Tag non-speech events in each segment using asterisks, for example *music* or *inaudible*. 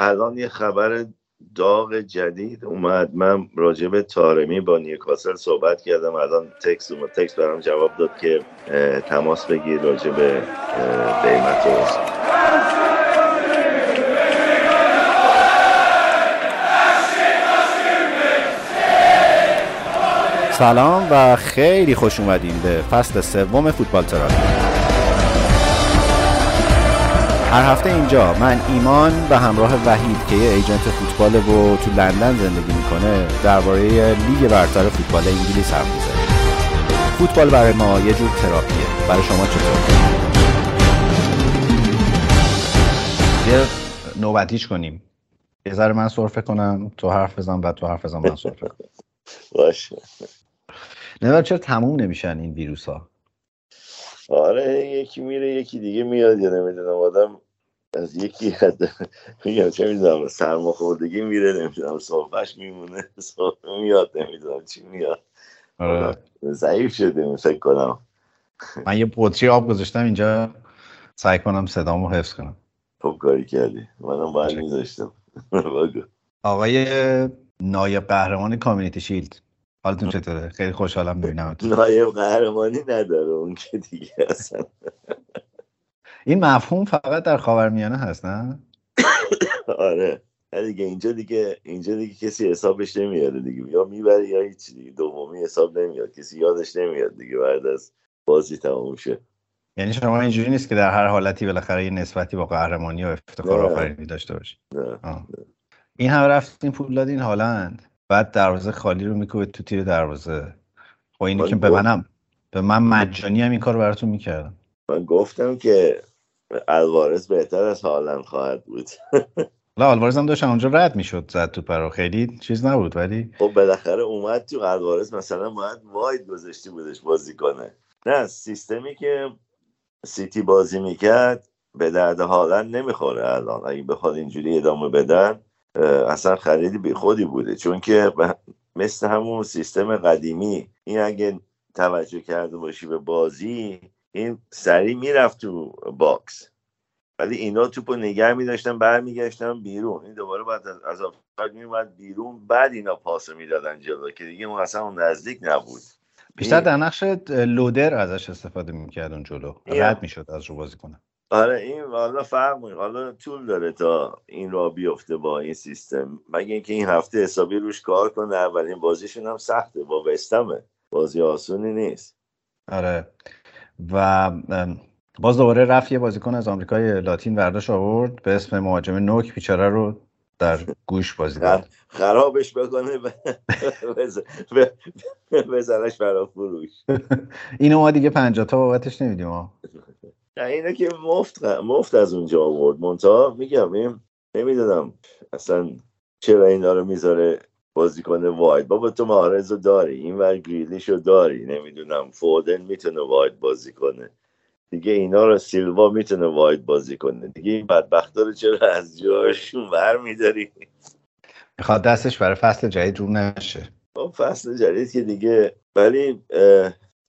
الان یه خبر داغ جدید اومد. من راجع به تارمی با نیوکاسل صحبت کردم. الان تکس اومد تکس برام جواب داد که تماس بگیر راجع به قیمت و سلام و خیلی خوش اومدین به فصل سوم فوتبال تراپی هر هفته اینجا. من ایمان به همراه وحید که یه ایجنت فوتبال و تو لندن زندگی می‌کنه درباره لیگ برتر فوتبال انگلیس حرف می‌زنیم. فوتبال برای ما یه جور تراپیه. برای شما چطور؟ یه نوبتیش کنیم. یه ذره من سرفه کنم تو حرف بزن بعد تو حرف بزن من سرفه باشه. نه چرا تموم نمیشن این ویروس ها آره یکی میره یکی دیگه میاد یا نمی‌دونم آدم از یکی *laughs* میگم چه می‌دونم سرماخوردگی میره نمی‌دونم صحبش میمونه صحبه میاد نمی‌دونم چی میاد. آره. ضعیف شده فکر کنم. من یه بطری آب گذاشتم اینجا سعی کنم صدامو حفظ کنم. خوب کاری کردی. منم باید میذاشتم. *laughs* آقای نایب قهرمان کامیونیتی شیلد. حالتون چطوره؟ خیلی خوشحالم ببینم نایب قهرمانی نداره اون که دیگه اصلا. این مفهوم فقط در خاورمیانه هست نه؟ آره. دیگه اینجا دیگه اینجا دیگه کسی حسابش نمیاره دیگه. یا می‌بره یا هیچ دیگه. دومی حساب نمیاد. کسی یادش نمیاد دیگه بعد از بازی تموم شه. یعنی شما اینجوری نیست که در هر حالتی بالاخره یه نسبتی با قهرمانی و افتخار آفرینی داشته باشی. این هم رفتین پول دادین هالند. بعد دروازه خالی رو میکوبه تو تیر دروازه. خب اینی که به منم به من مجانی هم این کار براتون می‌کردم. من گفتم که الوارز بهتر از هالند خواهد بود. *laughs* حالا الوارز هم داشت اونجا رد می‌شد زد تو پرو خیلی چیز نبود ولی خب بالاخره اومد تو الوارز مثلا باید wide گذاشتی بودش بازی کنه. نه سیستمی که سیتی بازی می‌کرد به درد هالند نمی‌خوره الان. اگه بخواد اینجوری ادامه بدن اصلا خریدی بی خودی بوده. چون که مثل همون سیستم قدیمی این اگه توجه کرده باشی به بازی این سریع می‌رفت تو box. ولی اینا توپو نگه میداشتن برمیگشتن بیرون. این دوباره بعد از آفساید میومد بیرون بعد اینا پاس می‌دادن جلو که دیگه اون اصلا اون نزدیک نبود. بیشتر در نقش لودر ازش استفاده می‌کرد اون جلو رد می‌شد از رو بازی کنه آره این حالا فرق حالا طول داره تا این را بیفته با این سیستم. مگه اینکه این هفته حسابی روش کار کنه اولین بازیشون هم سخته. با وستمه بازی آسونی نیست. آره. و باز دوباره رفت یه بازیکن از آمریکای لاتین ورداش آورد به اسم مهاجم نوک بیچاره رو در گوش بازی داد. خرابش بکنه بزنش برا فروش. *laughs* اینو ما دیگه پنجاه تا بابتش نمیدیم *laughs* اینه که مفت مفت از اونجا آورد. مونتا میگم نمی‌دونم اصلا چرا اینا رو می‌ذاره بازیکن واید. بابا تو مارزو داری این ور گریلیشو داری. نمی‌دونم فودن می‌تونه واید بازی کنه. دیگه اینا رو سیلوا می‌تونه واید بازی کنه. دیگه این بدبختا رو چرا از جاشون ور میداری؟ می‌خواد دستش برای فصل جدید رو نشه. خب فصل جدید که دیگه ولی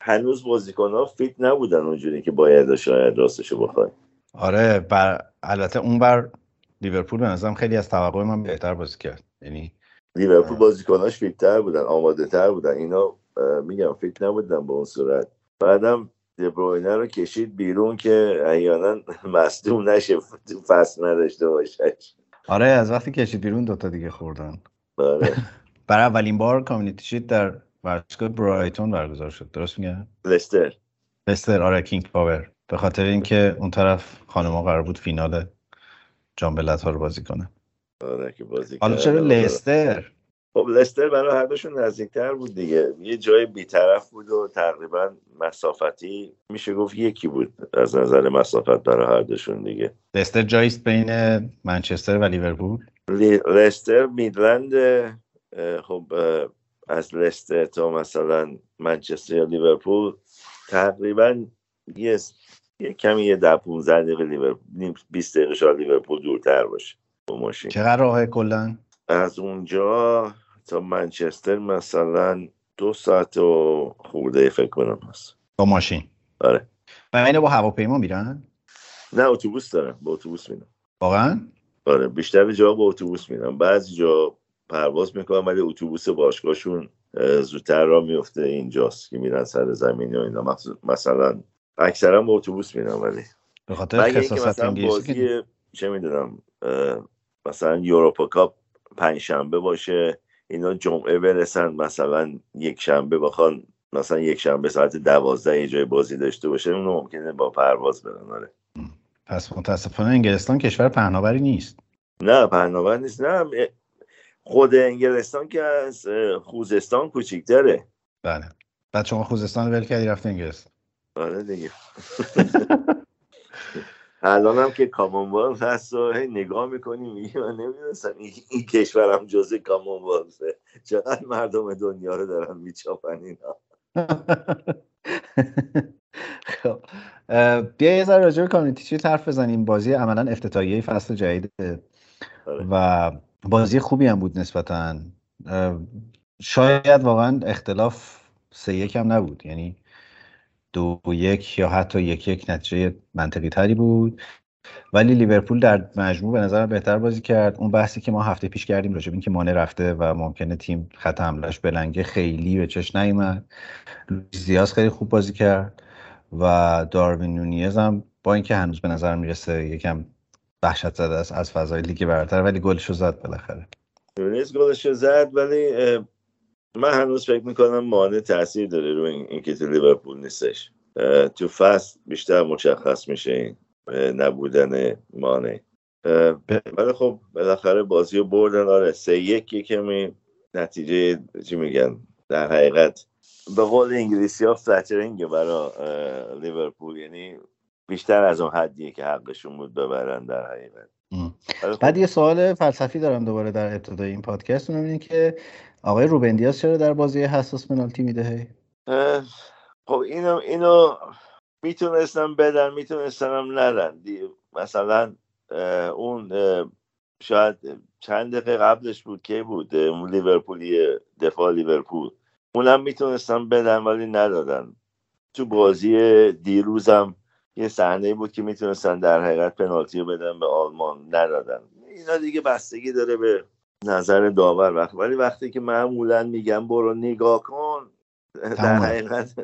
هنوز بازیکن ها fit نبودن اونجوری که باید شاید راستشو بخوای آره بر البته اون بر لیورپول به نظرم خیلی از توقع من بهتر بازی کرد. یعنی لیورپول بازیکناش fit تر بودن آماده تر بودن. اینا میگم fit نبودن به اون صورت. بعدم دبروینه رو کشید بیرون که احیانا *laughs* مصدوم نشه فصل نداشته باشه آره از وقتی کشید بیرون دوتا دیگه خوردن. آره. *laughs* برای اولین بار کامیونیتی شید در ورزشگاه برایتون برگزار شد. درست میگم؟ لستر. لستر آره کینگ پاور. به خاطر اینکه اون طرف خانما قرار بود فینال جام ها رو بازی کنه. آره که بازی حالا چرا لستر؟ خب لستر برای هر دوشون نزدیکتر بود دیگه. یه جای بیطرف بود و تقریبا مسافتی. میشه گفت یکی بود از نظر مسافت برای هر دوشون دیگه. لستر جاییست بین منچستر و لیورپول؟ لستر میدلند خب از لستر تا مثلا منچستر یا لیورپول تقریبا یه یه کمی یه ده 15 دقیقه لیورپول 20 دقیقه شاید لیورپول دورتر باشه. با ماشین. چقدر راه کلا؟ از اونجا تا منچستر مثلا دو ساعت و خورده فکر کنم هست. با ماشین. آره. و اینو با هواپیما میرن؟ نه اتوبوس دارن با اتوبوس میرن واقعا؟ آره بیشتر جا با اتوبوس میرن بعضی جا پرواز می‌کنن ولی اتوبوس باشگاهشون زودتر را میفته اینجاست که میرن سر زمین و اینا. مثلا اکثرا با اتوبوس میرن ولی به خاطر مثلا بازی چه می‌دونم مثلا یوروپا کاپ پنج شنبه باشه اینا جمعه برسن مثلا یک شنبه بخوان مثلا یک شنبه ساعت دوازده یه جای بازی داشته باشه اون ممکنه با پرواز برن آره. پس متاسفانه انگلستان کشور پهناوری نیست. نه پهناور نیست. نه خود انگلستان که از خوزستان کوچیکتره. بله. بعد شما خوزستان ول کردی رفت انگلستان. آره دیگه. *laughs* الان هم که کامونوالت هست و نگاه می‌کنیم میگه من نمی‌دونستم این, این کشورم جزء کامونوالته چقدر مردم دنیا رو دارن میچاپن اینا. *laughs* خب. بیا یه ذره راجع به کامیونیتی چی حرف بزنیم؟ بازی عملا افتتاحیه فصل جدید آره. و بازی خوبی هم بود نسبتا. شاید واقعا اختلاف سه یک هم نبود. یعنی دو یک یا حتی یک یک نتیجه منطقی تری بود. ولی لیورپول در مجموع به نظر بهتر بازی کرد. اون بحثی که ما هفته پیش کردیم راجب اینکه مانع رفته و ممکنه تیم خط حملش بلنگه خیلی به چش نیومد. زیاز خیلی خوب بازی کرد و داروین نونیز هم با اینکه هنوز به نظر می‌رسه یکم وحشت زده است از فضای لیگ برتر ولی گلشو زد بالاخره. نونیز گلشو زد ولی من هنوز فکر می‌کنم مانع تاثیر داره روی اینکه تو لیورپول نیستش. تو فصل بیشتر مشخص میشه این نبودن مانع. ولی خب بالاخره بازی رو بردن آره سه یک کمی نتیجه چی میگن در حقیقت. به قول انگلیسی ها فلترینگ برای لیورپول. یعنی بیشتر از اون حدیه که حقشون بود ببرن در حقیقت. خب بعد یه سوال فلسفی دارم دوباره در ابتدای این پادکست. اونم اینه که آقای روبندیاس چرا در بازی حساس پنالتی میده؟ خب اینو اینو می‌تونستم بدن می‌تونستم ندن. مثلا اون شاید چند دقیقه قبلش بود که بود؟ اون لیورپولی دفاع لیورپول. اونم می‌تونستم بدن ولی ندادن. تو بازی دیروزم یه صحنه بود که می‌تونستن در حقیقت پنالتی رو بدن به آلمان ندادن. اینا دیگه بستگی داره به نظر داور. وقت ولی وقتی که معمولا میگم برو نگاه کن در حقیقت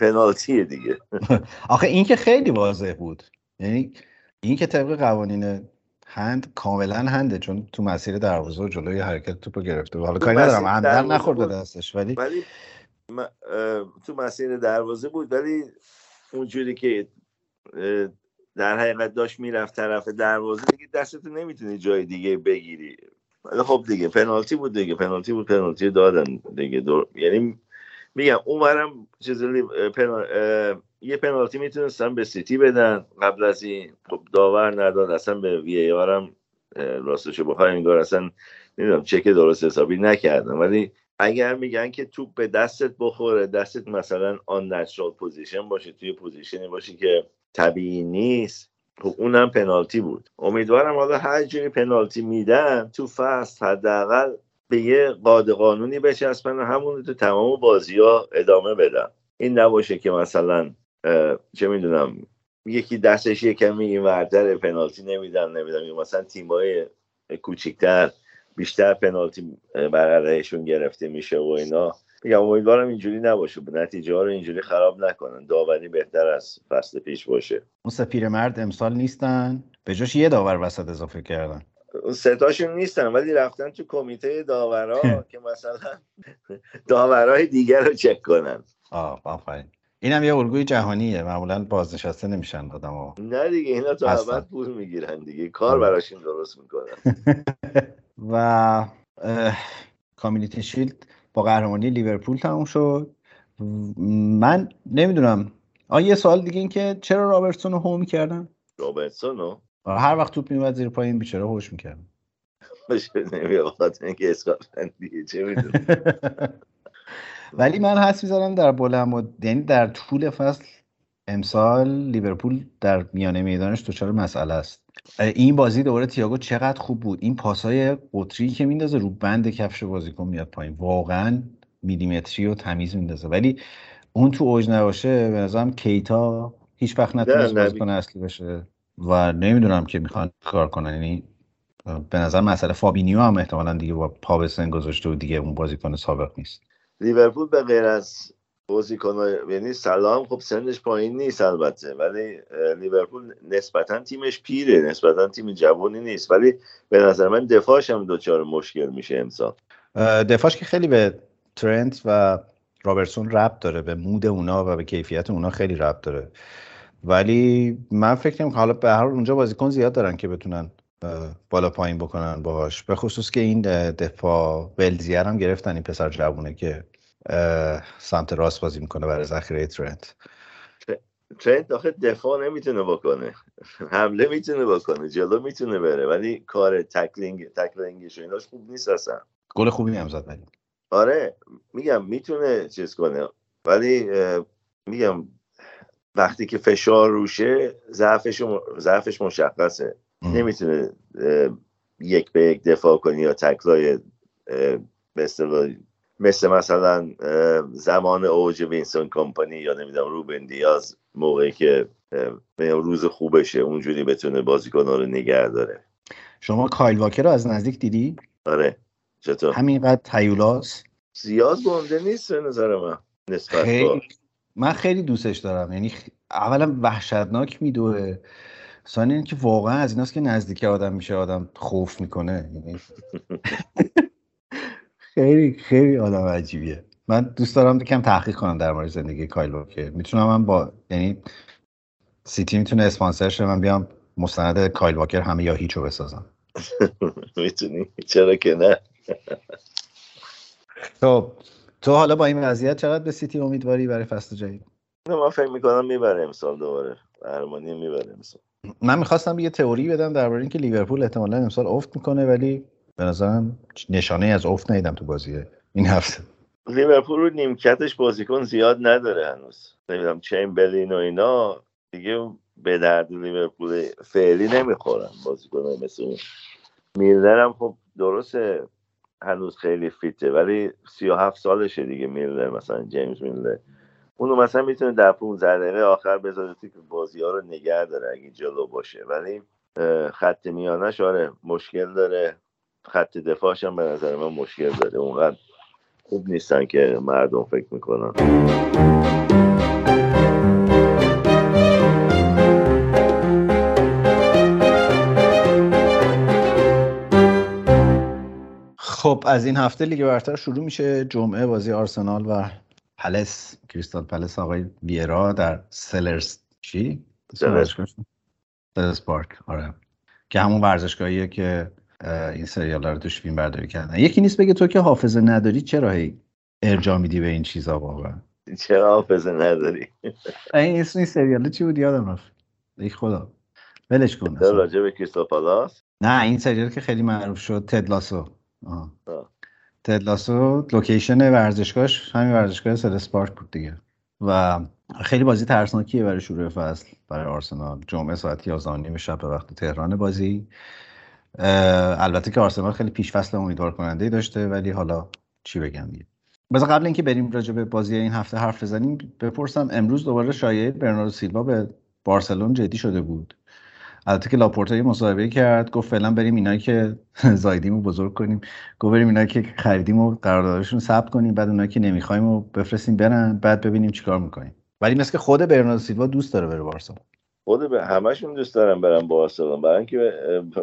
پنالتیه دیگه. *laughs* آخه این که خیلی واضح بود. یعنی این که طبق قوانین هند کاملا هنده چون تو مسیر دروازه و جلوی حرکت توپو گرفته. حالا کاری ندارم عمدن نخورد دستش ولی ولی تو مسیر دروازه بود ولی اونجوری که در حقیقت داشت می‌رفت طرف دروازه دیگه دستتو نمی‌تونی جای دیگه بگیری. ولی خب دیگه پنالتی بود دیگه پنالتی بود پنالتی دادن دیگه. دور... یعنی میگم اونورم چیز یه پنالتی می‌تونستن به سیتی بدن. قبل از این خب داور نداد اصلا به VAR هم راستشو بخوای انگار اصلا نمی‌دونم چک درست حسابی نکردن. ولی اگر میگن که توپ به دستت بخوره دستت مثلا unnatural position باشه توی position ی باشه که طبیعی نیست. خب اونم پنالتی بود. امیدوارم حالا هر جوری پنالتی میدن تو فصل حداقل به یه قاعده قانونی بچسبن و همون تو تمام بازی ها ادامه بدن. این نباشه که مثلا چه می‌دونم یکی دستش یه کمی این ورتر پنالتی نمیدن نمیدن. مثلا تیمای کوچیکتر بیشتر پنالتی بر گرفته میشه و اینا. میگم امیدوارم اینجوری نباشه. به نتیجه ها رو اینجوری خراب نکنن. داوری بهتر از فصل پیش باشه. اون سه مرد امسال نیستن. به جاش یه داور وسط اضافه کردن. ستاشون نیستن ولی رفتن تو کمیته داورا *laughs* که مثلا داورای دیگر رو چک کنن. آه آفرین. اینم یه الگوی جهانیه. معمولا بازنشسته نمیشن آدم نه دیگه اینا تو ابد پول می‌گیرن دیگه. کار براشون درست می‌کنن. *laughs* و کامیونیتی شیلد با قهرمانی لیورپول تموم شد. من نمی‌دونم. آ یه سوال دیگه این که چرا رابرتسون رو هو می‌کردن رابرتسون رو؟ هر وقت توپ میومد زیر پایین بیچاره هوش می‌کردن چه *laughs* ولی من حس می‌زنم در بلند یعنی در طول فصل امسال لیورپول در میانه میدانش دچار مسئله است. این بازی دوباره تییاگو چقدر خوب بود. این پاسای قطری که میندازه رو بند کفش بازیکن میاد پایین. واقعا میلیمتری و تمیز میندازه. ولی اون تو اوج نباشه به نظرم کیتا هیچ وقت نتونست بازیکن اصلی بشه و نمی‌دونم که می‌خوان کار کنن. یعنی به نظر مسئله فابینیو هم احتمالا دیگه با پا به سن گذاشته و دیگه اون بازیکن سابق نیست. لیورپول به غیر از بازیکن یعنی سلام خب سنش پایین نیست البته ولی لیورپول نسبتا تیمش پیره نسبتا تیم جوانی نیست. ولی به نظر من دفاعش هم دوچار مشکل میشه امسال. دفاعش که خیلی به ترنت و رابرتسون ربط داره به مود اونا و به کیفیت اونا خیلی ربط داره. ولی من فکر کنم حالا به هر اونجا بازیکن زیاد دارن که بتونن بالا پایین بکنن باهاش. به خصوص که این دفاع ولزیر هم گرفتن این پسر جوونه که سمت راست بازی می‌کنه برای ذخیره ترنت. ترنت داخل دفاع نمی‌تونه بکنه. حمله می‌تونه بکنه جلو می‌تونه بره ولی کار tackling، tackling ش ایناش خوب نیست اصلا. گل خوبی هم زد ولی. آره میگم می‌تونه چیز کنه ولی میگم وقتی که فشار روشه ضعفش ضعفش مشخصه. نمی‌تونه یک به یک دفاع کنی یا تکلای مثل مثل مثلا زمان اوج وینسنت کمپانی یا نمی‌دونم روبن دیاز موقعی که روز خوبشه اونجوری بتونه بازیکن رو نگه داره. شما کایل واکر رو از نزدیک دیدی؟ آره. چطور؟ همینقدر تیولاس؟ زیاد گنده نیست به نظر من نسبت خیلی... من خیلی دوستش دارم. یعنی اولا وحشتناک میدوه. ثانیا اینکه واقعا از ایناست که نزدیک آدم میشه آدم خوف می‌کنه. یعنی *laughs* خیلی خیلی آدم عجیبیه. من دوست دارم کم تحقیق کنم در مورد زندگی کایل واکر. می‌تونم من با یعنی سیتی می‌تونه اسپانسر شه من بیام مستند کایل واکر همه یا هیچو بسازم. *laughs* می‌تونی؟ چرا که نه؟ تو *laughs* تو حالا با این وضعیت چقدر به سیتی امیدواری برای فصل جدید؟ من فکر می‌کنم می‌بره امسال دوباره. قهرمانی می‌بره امسال. من می‌خواستم یه تئوری بدم درباره اینکه لیورپول احتمالا امسال افت می‌کنه ولی به نظرم نشانه از افت ندیدم تو بازی این هفته. لیورپول رو نیمکتش بازیکن زیاد نداره هنوز. نمی‌دونم چمبرلین و اینا. دیگه به درد لیورپول فعلی نمی‌خورن بازیکن مثل اون. میلنر هم خب درسته هنوز خیلی فیته ولی 37 سالشه دیگه میلنر مثلا جیمز میلنر. اونو مثلا می‌تونه در 15 دقیقه آخر بذاره که بازی ها رو نگه داره اگه جلو باشه. ولی خط میانش آره مشکل داره. خط دفاعش هم به نظر من مشکل داره. اونقدر خوب نیستن که مردم فکر می‌کنن. خب از این هفته لیگ برتر شروع میشه. جمعه بازی آرسنال و پالاس. کریستال پالاس آقای ویرا در سلهرست چی؟ سلهرست پارک. آره. که همون ورزشگاهیه که این سریال رو توش فیلم برداری کردن یکی نیست بگه تو که حافظه نداری چرا هی ارجاع میدی به این چیزا واقعا؟ چرا حافظه نداری؟ این اسم این سریال چی بود؟ یادم رفت. ای خدا. ولش کن راجع به پالاس؟ نه این سریال که خیلی معروف شد تدلاسو تدلاسو لوکیشن ورزشگاهش همین ورزشگاه سلس پارک بود دیگه. و خیلی بازی ترسناکیه برای شروع فصل برای آرسنال. جمعه ساعت 11 نیم شب به وقت تهران بازی. البته که آرسنال خیلی پیش فصل امیدوار کننده داشته ولی حالا چی بگم دیگه. بذار قبل اینکه بریم راجع به بازی این هفته حرف بزنیم بپرسم امروز دوباره شایعه برناردو سیلوا به بارسلون جدی شده بود. البته که لاپورتا یه مصاحبه کرد گفت فعلا بریم اینایی که *laughs* زایدیمو بزرگ کنیم. گفت بریم اینایی که خریدیم و قراردادشون ثبت کنیم بعد اونایی که نمی‌خوایم و بفرستیم برن بعد ببینیم چیکار می‌کنیم. ولی مثل خود برناردو سیلوا دوست داره بره بارسا. خود به همشون دوست دارن برن بارسلون برای اینکه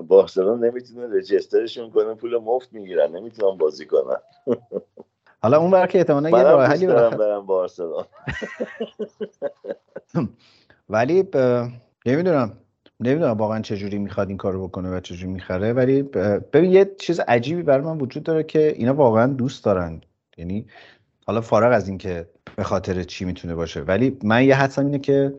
بارسلون نمی‌تونه رجسترشون کنه پول مفت می‌گیرن نمی‌تونن بازی کنن. حالا اون برای که احتمالاً یه راه حلی برن. بارسلون ولی نمی‌دونم نمی‌دونم واقعا چه جوری می‌خواد این کارو بکنه و چه جوری می‌خره. ولی ببین یه چیز عجیبی برای من وجود داره که اینا واقعا دوست دارن. یعنی حالا فارغ از اینکه به خاطر چی می‌تونه باشه. ولی من یه حدسم اینه که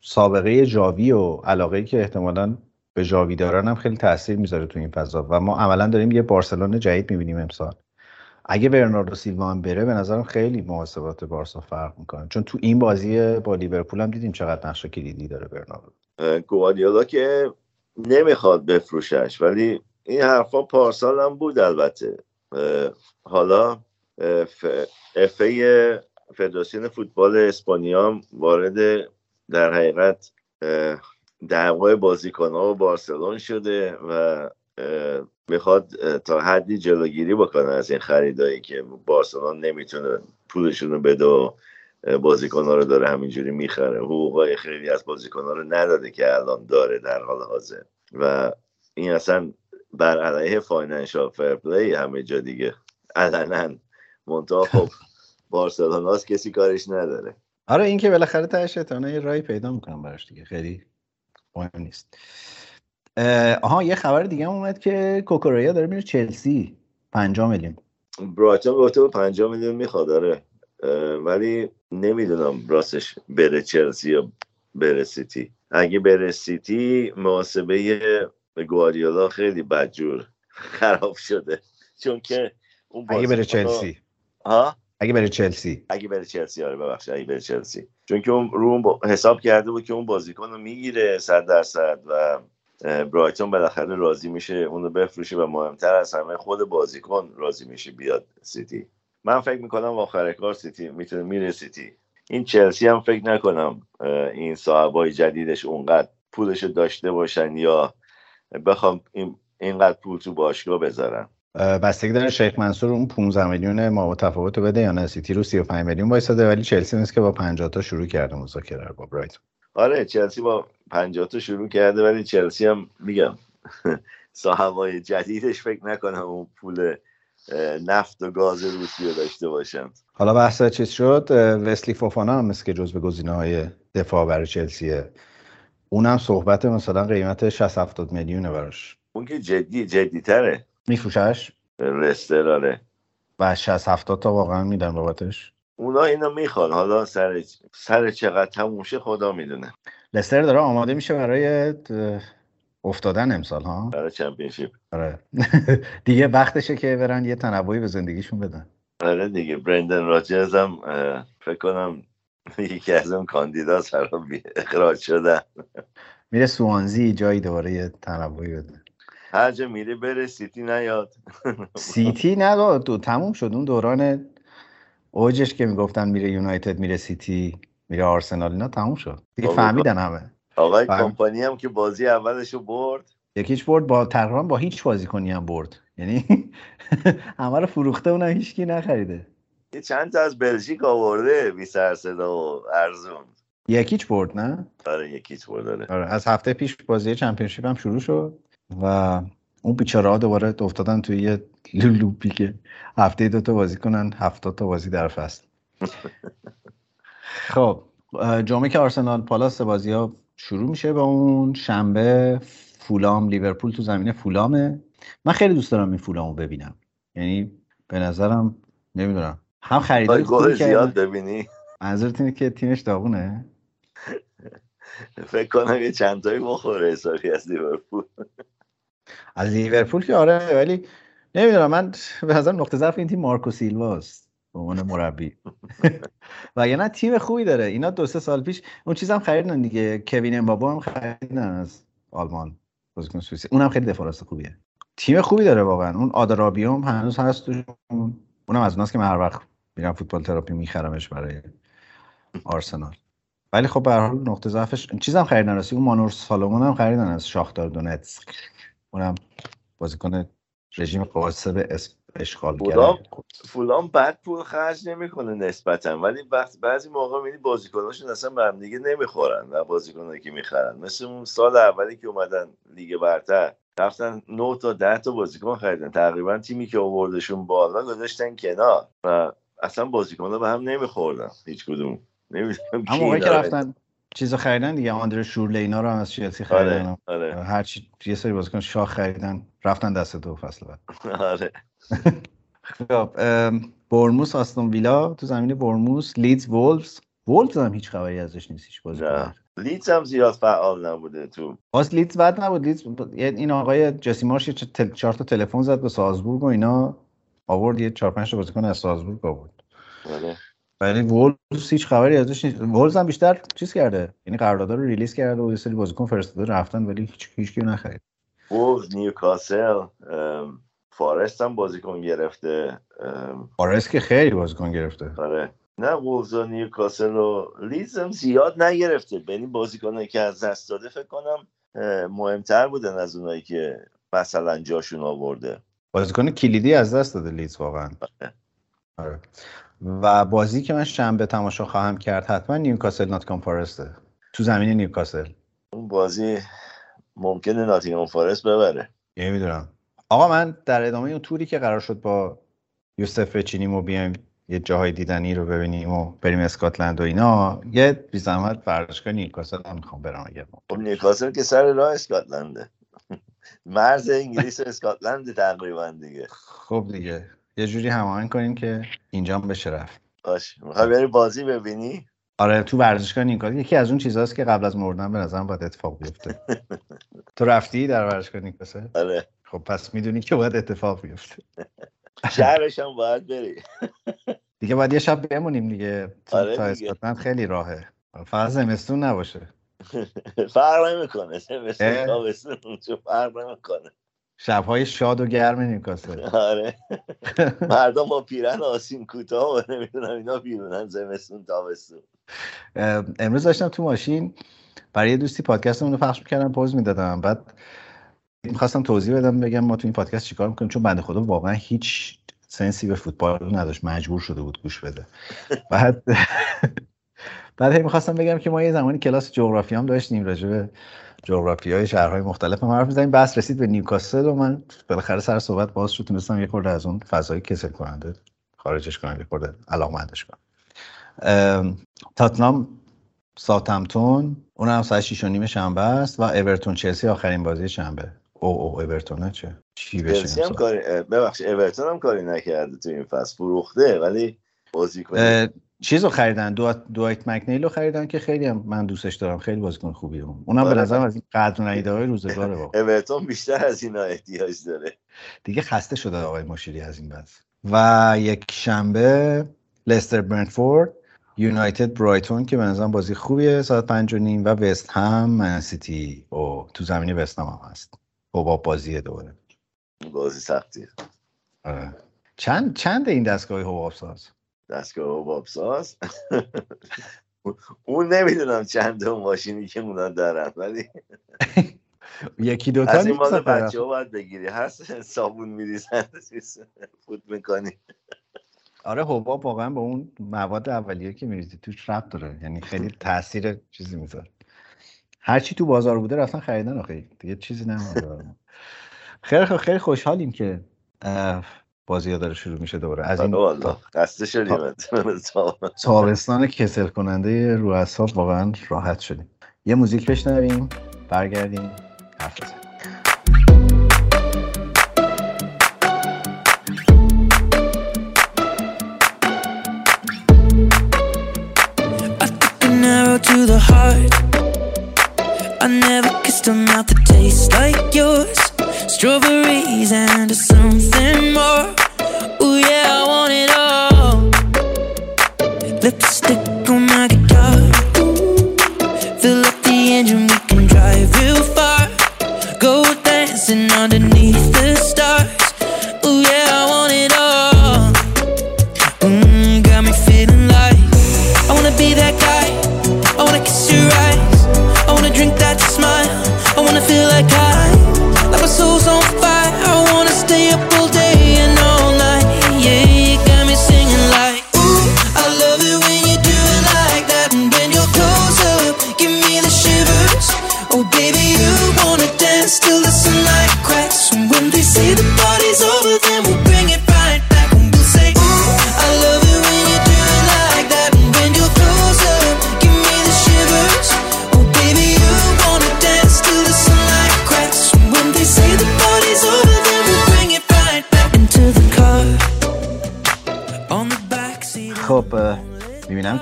سابقه جاوی و علاقه که احتمالا به جاوی دارن هم خیلی تاثیر می‌ذاره تو این فضا. و ما عملا داریم یه بارسلون جدید می‌بینیم امسال. اگه برناردو سیلوا هم بره به نظرم خیلی محاسبات بارسا فرق می‌کنه. چون تو این بازی با لیورپول هم دیدیم چقدر نقش کلیدی داره برناردو. گواردیولا که نمی‌خواد بفروشش ولی این حرفا پارسال هم بود البته. حالا افه فدراسیون فوتبال اسپانیا وارد در حقیقت دعوای بازیکنها و بارسلون شده و می‌خواد تا حدی جلوگیری بکنه از این خریدایی که بارسلونا نمی‌تونه پولشون رو بده و بازیکنها رو داره همینجوری می‌خره. حقوقای خیلی از بازیکنها رو نداده که الان داره در حال حاضر. و این اصلا بر علیه Financial Fair Play ی همه جا دیگه. علنا منتها خب بارسلونا کسی کارش نداره. آره این که بالاخره ته شیطانه یه راهی پیدا می‌کنن براش دیگه. خیلی مهم نیست. آها یه خبر دیگه هم اومد که کوکوریا داره میره چلسی. 5 میلیون. برایتون گفته 5 میلیون می‌خواد داره ولی نمی‌دونم راستش بره چلسی یا بره سیتی. اگه بره سیتی محاسبه گواردیولا خیلی بدجور خراب شده. چون که اون اگه بره چلسی. ها؟ اگه بره چلسی. اگه بره چلسی آره ببخشید اگه بره چلسی. چون که اون رو اون حساب کرده بود که اون بازیکن رو می‌گیره صد درصد و برایتون بالاخره راضی میشه اونو بفروشه و مهمتر از همه خود بازیکن راضی میشه بیاد سیتی. من فکر می‌کنم آخر کار سیتی می‌تونه میره سیتی. این چلسی هم فکر نکنم این صاحبای جدیدش اونقدر پولش داشته باشن یا بخوام این اینقدر پول تو باشگاه بذارن. بستگی داره شیخ منصور اون 15 میلیون مابه‌التفاوت بده یا نه؟ سیتی رو 35 میلیون وایساده ولی چلسی نیست که با 50 تا شروع کرده مذاکره با برایتون. آره چلسی با 50 تا شروع کرده ولی چلسی هم میگم *laughs* صاحبای جدیدش فکر نکنم اون پول نفت و گاز روسی رو داشته باشن. حالا بحث چیز شد وسلی فوفانا هم مثل که جزو گزینه های دفاع برای چلسیه. اونم صحبت مثلا قیمت 60 70 میلیونه براش. اون که جدی جدی تره میفروشش؟ آره و 60 70 تا واقعا میدن بابتش؟ اونا اینو می‌خوان. حالا سر سر چقدر تموشه خدا می‌دونه. لستر داره آماده میشه برای افتادن امسال ها؟ برای چمپیونشیپ. آره. *laughs* دیگه وقتشه که برن یه تنوعی به زندگیشون بدن. آره دیگه. برندن راجرز هم فکر کنم یکی از اون کاندیدا سر اخراج شده میره سوانزی جایی دوباره یه تنوعی بده. هر جا میره بره سیتی نیاد. *laughs* سیتی نداد تو تموم شد. اون دوران اوجش که می‌گفتن میره یونایتد میره سیتی میره آرسنال اینا تموم شد. دیگه فهمیدن همه. آقای کمپانی هم که بازی اولش رو برد. یکیش برد با تقریبا با هیچ بازیکنی هم برد. یعنی *laughs* همه رو فروخته اونم هیچکی نخریده. یه چند تا از بلژیک آورده بی سر صدا و ارزون. یکیچ برد نه؟ آره یکیچ برد آره. آره از هفته پیش بازی چمپیونشیپ هم شروع شد. و اون بیچاره ها دوباره افتادن توی یه لولوپی که هفته دو تا بازی کنن هفته تا بازی در فصل. *laughs* خب جمعه که آرسنال پالاس بازی ها شروع میشه با اون شنبه فولام لیورپول تو زمینه فولامه. من خیلی دوست دارم این فولامو ببینم. یعنی به نظرم نمی‌دونم. هم خریدای خوبی زیاد ببینی. منظورت اینه که تیمش داغونه؟ *laughs* فکر کنم یه چند تایی بخوره حسابی از لیورپول. از لیورپول که آره ولی نمی‌دونم من به نظر نقطه ضعف این تیم مارکو سیلواست به عنوان مربی. *laughs* و نه تیم خوبی داره. اینا دو سه سال پیش اون چیزم خریدن دیگه. کوین امبابو هم خریدن از آلمان. بازیکن سوئیسی. اونم خیلی دفاع خوبیه. تیم خوبی داره واقعا. اون آدرابیوم هنوز هست اونم از اوناست که من هر وقت میرم فوتبال تراپی میخرمش برای آرسنال. ولی خب به هر حال نقطه ضعفش چیزم خریدن راستی. اون مانور سالومون هم خریدن از شاختار دونتسک. اونم بازیکن رژیم قاسب اشغال فولام فولام بد پول خرج نمی‌کنه نسبتا ولی وقت بعضی موقع می‌بینی بازیکناشون اصلا به هم دیگه نمی‌خورن و بازیکنایی که می‌خرن. مثل اون سال اولی که اومدن لیگ برتر رفتن 9 تا 10 تا بازیکن خریدن. تقریبا تیمی که آوردشون بالا گذاشتن کنار و اصلا بازیکن‌ها به هم نمیخوردن هیچ کدوم. نمی‌دونم موقعی که رفتن چیزا خریدن دیگه. آندر شورله اینا رو هم از چلسی خریدن آره. آره. هر چی یه سری بازیکن شاخ خریدن رفتن دست دو فصل بعد. *laughs* آره. خب بورنموث آستون ویلا تو زمین بورنموث لیدز وولفز. وولفز هم هیچ خبری ازش نیست هیچ بازی لیدز هم زیاد فعال نبوده تو. باز لیدز بد نبود. لیدز این آقای جسی مارش چهار تا تلفن زد به سالزبورگ و اینا. آورد یه چهار پنج تا بازیکن از سالزبورگ آورد. آره. ولی وولوز هیچ خبری ازش نیست. وولوز هم بیشتر چیز کرده. یعنی قرارداد رو release کرده و یه سری بازیکن فرستاده رفتن ولی هیچ هیچ کی نخرید. وولوز نیوکاسل فارست هم بازیکن گرفته. فارست که خیلی بازیکن گرفته. آره. نه وولوز و نیوکاسل و لیدز هم زیاد نگرفته. بین بازیکنایی که از دست داده فکر کنم مهمتر بودن از اونایی که مثلا جاشون آورده. بازیکن کلیدی از دست داده لیدز واقعا. آره. و بازی که من شنبه تماشا خواهم کرد حتما نیوکاسل ناتینگهام فارسته تو زمین نیوکاسل. اون بازی ممکنه ناتینگهام فارست ببره. نمی‌دونم. آقا من در ادامه اون توری که قرار شد با یوسف بچینیم و بیایم یه جاهای دیدنی رو ببینیم و بریم اسکاتلند و اینا یه بی زحمت ورزشگاه نیوکاسل هم می‌خوام برم اگه خب نیوکاسل که سر راه اسکاتلنده. *laughs* مرز انگلیس و اسکاتلند تقریبا دیگه. خب دیگه. یه جوری هماهنگ کنیم که اینجا هم بشه رفت. باش می‌خوای بری بازی ببینی؟ آره تو ورزشگاه نیوکاسل یکی از اون چیزهاست که قبل از مردن به نظرم باید اتفاق بیفته. *laughs* تو رفتی در ورزشگاه نیوکاسل آره. خب پس می‌دونی که باید اتفاق بیفته. *laughs* شهرش هم باید بری. *laughs* دیگه باید یه شب بمونیم دیگه. آره تا اسکاتلند خیلی راهه. فقط زمستون نباشه. فرق نمی‌کنه. زمستون تابستون فرق نمی‌کنه. شبهای شاد و گرم نیوکاسل. آره. مردم با پیرن آسین کوتاه و نمی‌دونم اینا بیرونن زمستون تابستون. امروز داشتم تو ماشین برای یه دوستی پادکستمون رو پخش می‌کردم پوز می‌دادم. بعد می‌خواستم توضیح بدم بگم ما تو این پادکست چیکار می‌کنیم؟ چون بنده خدا واقعا هیچ سنسی به فوتبال نداشت. مجبور شده بود گوش بده. بعد *laughs* بعد هی می‌خواستم بگم که ما یه زمانی کلاس جغرافی هم داشتیم راجع به جغرافی های شهرهای مختلف هم حرف می‌زنیم. بحث رسید به نیوکاسل و من بالاخره سر صحبت باز شد تونستم یه خورده از اون فضای کسل کننده خارجش کنم یه خورده علاقمندش کنم. تاتنام ساتمتون اون هم ساعت 6 و نیم شنبه است و اورتون چلسی آخرین بازی شنبه. او او اورتون چه؟ چی بشه هم کاری ببخش اورتون هم کاری نکرده تو این فصل. فروخته ولی بازی کنه چیز رو خریدن دو دوایت مکنیل رو خریدن که خیلی هم من دوستش دارم. خیلی بازیکن خوبی اون اونم به آره. نظرم از این قدر نیده های روزگاره واقعا اورتون بیشتر از اینا احتیاج داره. دیگه خسته شده آقای مشیری از این بس و یک شنبه لستر برنتفورد یونایتد برایتون که به نظرم بازی خوبیه. ساعت پنج و نیم و وست هم من سیتی. او تو زمینی وست هم, هم هست. با بازی دوباره. بازی سختیه آره. چند چند این دستگاه حباب ساز؟ دستگاه حباب ساز. *laughs* اون نمی‌دونم چند اون ماشینی که اونا دارن ولی یکی دوتا از این مال بچه ها باید بگیری. هست صابون میریزن *laughs* فوت می‌کنی. آره حباب واقعا به اون مواد اولیه که میریزی توش ربط داره. یعنی خیلی تاثیر چیزی می‌ذاره. هر چی تو بازار بوده رفتن خریدن آخه. دیگه چیزی نمونده خیلی خیلی خوشحالیم که بازی ها داره شروع میشه دوباره. از این والله خسته شدیم تابستان کسل کننده رو اصحاب واقعا راحت شدیم. یه موزیک بشنویم برگردیم. حرف بزنیم. To the heart. I never kissed a mouth that tastes like yours. Strawberries and something more. Oh yeah, I want it all. Lipstick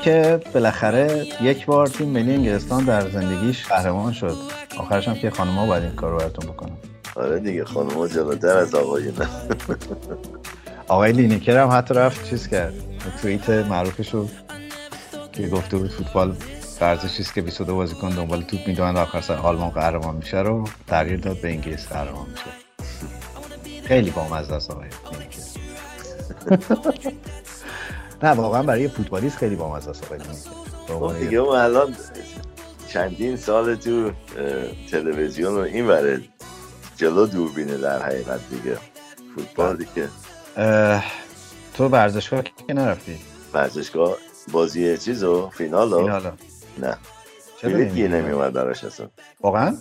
که بالاخره یک بار تیم ملی انگلستان در زندگیش قهرمان شد. آخرش هم که خانوما باید این کار رو براتون بکنم آره دیگه خانوما جلوتر از آقایون آقای لینیکر هم حتی رفت چیز کرد. توییت معروفش رو که گفته بود فوتبال ورزشی است که 22 بازیکن دنبال توپ می‌دوئن و آخر سر آلمان قهرمان میشه رو تغییر داد به انگلیس قهرمان میشه. خیلی بامزه است آقای لینیکر. *laughs* نه واقعا برای فوتبالیست خیلی بامزه است خب دیگه اون الان چندین سال تو تلویزیون رو این وره جلو دوربینه در حقیقت دیگه. فوتبال دیگه. تو ورزشگاه که نرفتی؟ ورزشگاه بازی چیزو؟ فینالو؟ فینالو. نه. بلیت گیر نمیومد براش اصلا. واقعا؟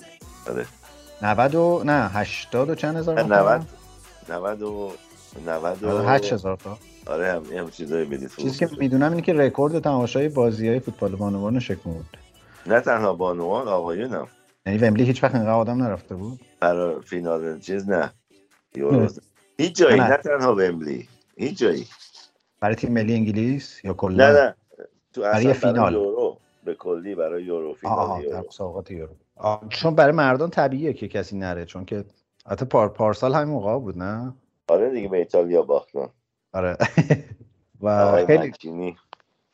آره. 90 و نه 80 و چند هزار 90 90 و 90 و 8 هزار تا. آره هم هم چیزای بلیت چیزی که می‌دونم اینه که رکورد تماشای بازی های فوتبال بانوان شکوند نه تنها بانوان آقایونم. یعنی ومبلی هیچ وقت اینقدر آدم نرفته بود؟ برای فینال چیز نه. هیچ جایی نه, نه تنها ومبلی هیچ جایی. برای تیم ملی انگلیس یا کلا؟ نه نه. تو برای فینال. یورو به کلی برای یورو فینال یورو. مسابقات یورو. چون برای مردان طبیعیه که کسی نره چون که حتی پار پارسال همین موقع بود نه؟ آره دیگه به ایتالیا باختن. آره. *laughs* و خیلی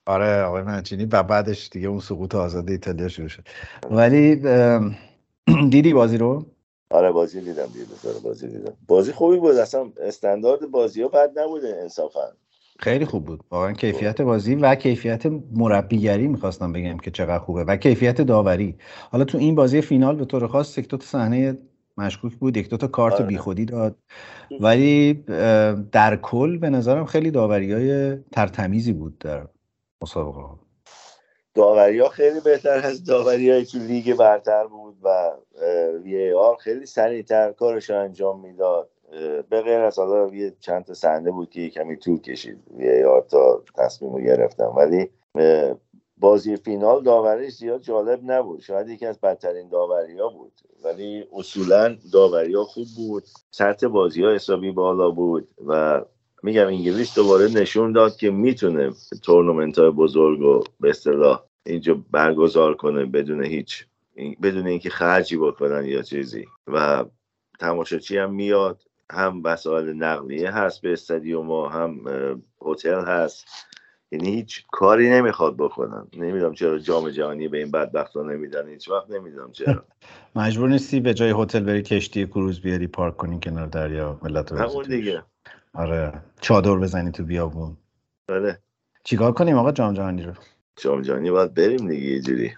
آره آقای منچینی. و بعدش دیگه اون سقوط آزاد ایتالیا شروع شد. ولی *clears throat* دیدی بازی رو؟ آره بازی دیدم دیدم بازی دیدم. بازی خوبی بود اصلا استاندارد بازی ها بد نبوده انصافا خیلی خوب بود. واقعا کیفیت بازی و کیفیت مربیگری می‌خواستم بگم که چقدر خوبه و کیفیت داوری. حالا تو این بازی فینال به طور خاص یک دو تا صحنه مشکوک بود یک دو تا کارت آره. بیخودی داد. ولی در کل به نظرم خیلی داوری های ترتمیزی بود در مسابقه ها داوری ها خیلی بهتر از داوری های تو لیگ برتر بود و وی آر خیلی سریعتر کارش انجام می‌داد. به غیر از حالا یه چند تا صحنه بود که کمی طول کشید وی آر تا تصمیم رو گرفتم ولی بازی فینال داوریش زیاد جالب نبود. شاید یکی از بدترین داوری ها بود. ولی اصولا داوری ها خوب بود. سطح بازی ها حسابی بالا بود و میگم انگلیس دوباره نشون داد که می‌تونه تورنمنت های بزرگ رو به اصطلاح اینجا برگزار کنه بدون هیچ بدون اینکه خرجی بکنن یا چیزی. و تماشاچی هم میاد هم وسایل نقلیه هست به استادیوم هم هتل هست. یعنی هیچ کاری نمی‌خواد بکنن. نمی‌دونم چرا جام جهانی به این بدبختا نمیدن. هیچ وقت نمی‌دونم چرا. *laughs* مجبور نیستی به جای هتل بری کشتی کروز بیاری پارک کنی کنار دریا ملت همون دیگه. آره. چادر بزنی تو بیابون. آره چیکار کنیم آقا جام جهانی رو؟ جام جهانی باید بریم دیگه یه جوری.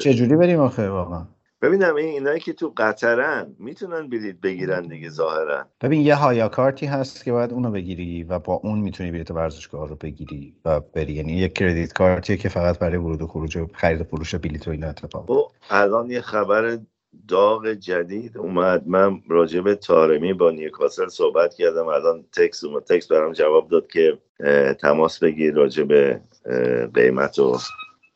چه جوری بریم آخه واقعا؟ ببینم این اینایی که تو قطرن می‌تونن بلیط بگیرن دیگه ظاهرا. ببین یه هایا کارتی هست که باید اونو بگیری و با اون می‌تونی بلیط ورزشگاه رو بگیری و بری. یعنی یه credit card یه که فقط برای ورود و خروج و خرید و فروش بلیط و اینا اتفاق. خب، الان یه خبر داغ جدید اومد. من راجع به تارمی با نیوکاسل صحبت کردم. الان تکس اومد. تکس برام جواب داد که تماس بگیر راجع به قیمت و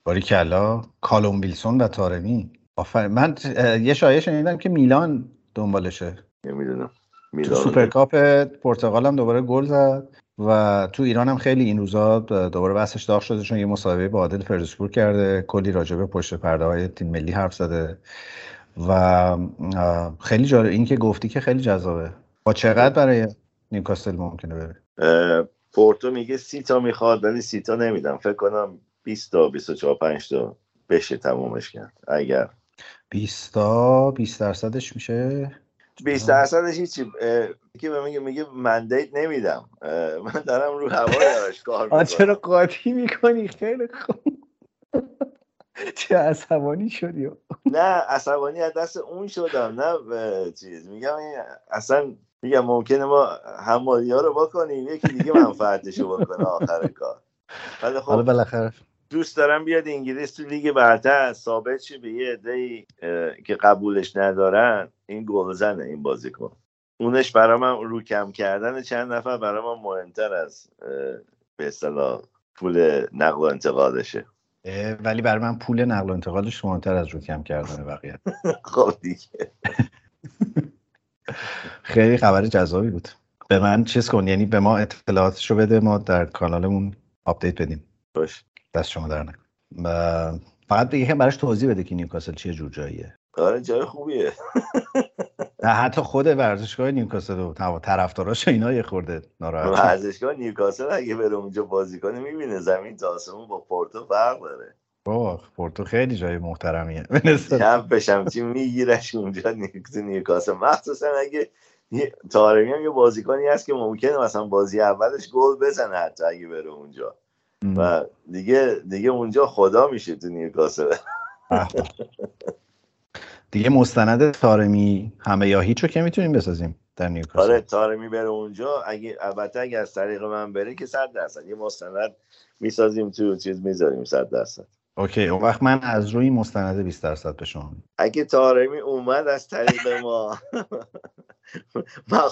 باریکلا کالوم ویلسون و تارمی. آخر من یه شایعه شنیدم که میلان دنبالشه. نمی‌دونم. تو سوپرکاپ پرتغال هم دوباره گل زد و تو ایران هم خیلی این روزا دوباره بحثش داغ شده چون یه مصاحبه با عادل فردوسی‌پور کرده کلی راجع به پشت پرده های تیم ملی حرف زده و خیلی جالب این که گفتی که خیلی جذابه. با چقدر برای نیوکاسل ممکنه بره؟ پورتو میگه سی تا می‌خواد ولی سی تا نمیدن. فکر کنم 20 تا 24 5 تا بشه تمومش کرد. اگر 20 تا 20 درصدش میشه؟ 20 درصدش هیچی. که به میگه میگه مندیت نمیدم. من دارم رو هوا دارش کار می‌کنم. چرا قاطی می‌کنی؟ خیلی خوب. چه عصبانی شدی؟ نه عصبانی از دست اون شدم نه چیز. میگم اصلا میگم ممکنه ما همالی ها رو بکنیم یکی دیگه منفعتشو بکنه آخر کار. ولی خب بالاخره دوست دارم بیاد انگلیس تو لیگ برتر ثابت شه به یه عده که قبولش ندارن. این گلزنه این بازیکن. اونش برای من رو کم کردن چند نفر برای من مهمتر از به اصطلاح پول نقل و انتقالشه. ولی برای من پول نقل و انتقالش مهمتر از رو کم کردن بقیه. *laughs* خب دیگه. *laughs* خیلی خبر جذابی بود. به من چیز کن یعنی به ما اطلاعاتش رو بده ما در کانالمون update بدیم. باش. دست شما درد نکنه و فقط دیگه براش توضیح بده که نیوکاسل چیه جور جاییه. آره جای خوبیه. *laughs* نه حتی خود ورزشگاه نیوکاسل و طرفداراش اینا یه خورده ناراحت. ورزشگاه نیوکاسل اگه بره اونجا بازی کنه می‌بینه زمین تا آسمون با پورتو فرق داره. اوه پورتو خیلی جای محترمیه. *laughs* شب بشم چی میگیرش اونجا نیوکاسل. مخصوصا اگه تارمی هم یه بازیکنی هست که ممکنه مثلا بازی اولش گل بزنه حتی اگه بره اونجا. و دیگه دیگه اونجا خدا میشه تو نیوکاسل. *laughs* دیگه مستند تارمی همه یا هیچو که می‌تونیم بسازیم در نیوکاسل. آره تارمی بره اونجا. اگه البته اگه از طریق من بره که صد درصد. یه مستند می‌سازیم تو چیز می‌ذاریم صد درصد. اوکی اون وقت من از روی مستند 20 درصد به شما اگه تارمی اومد از طریق ما. *laughs*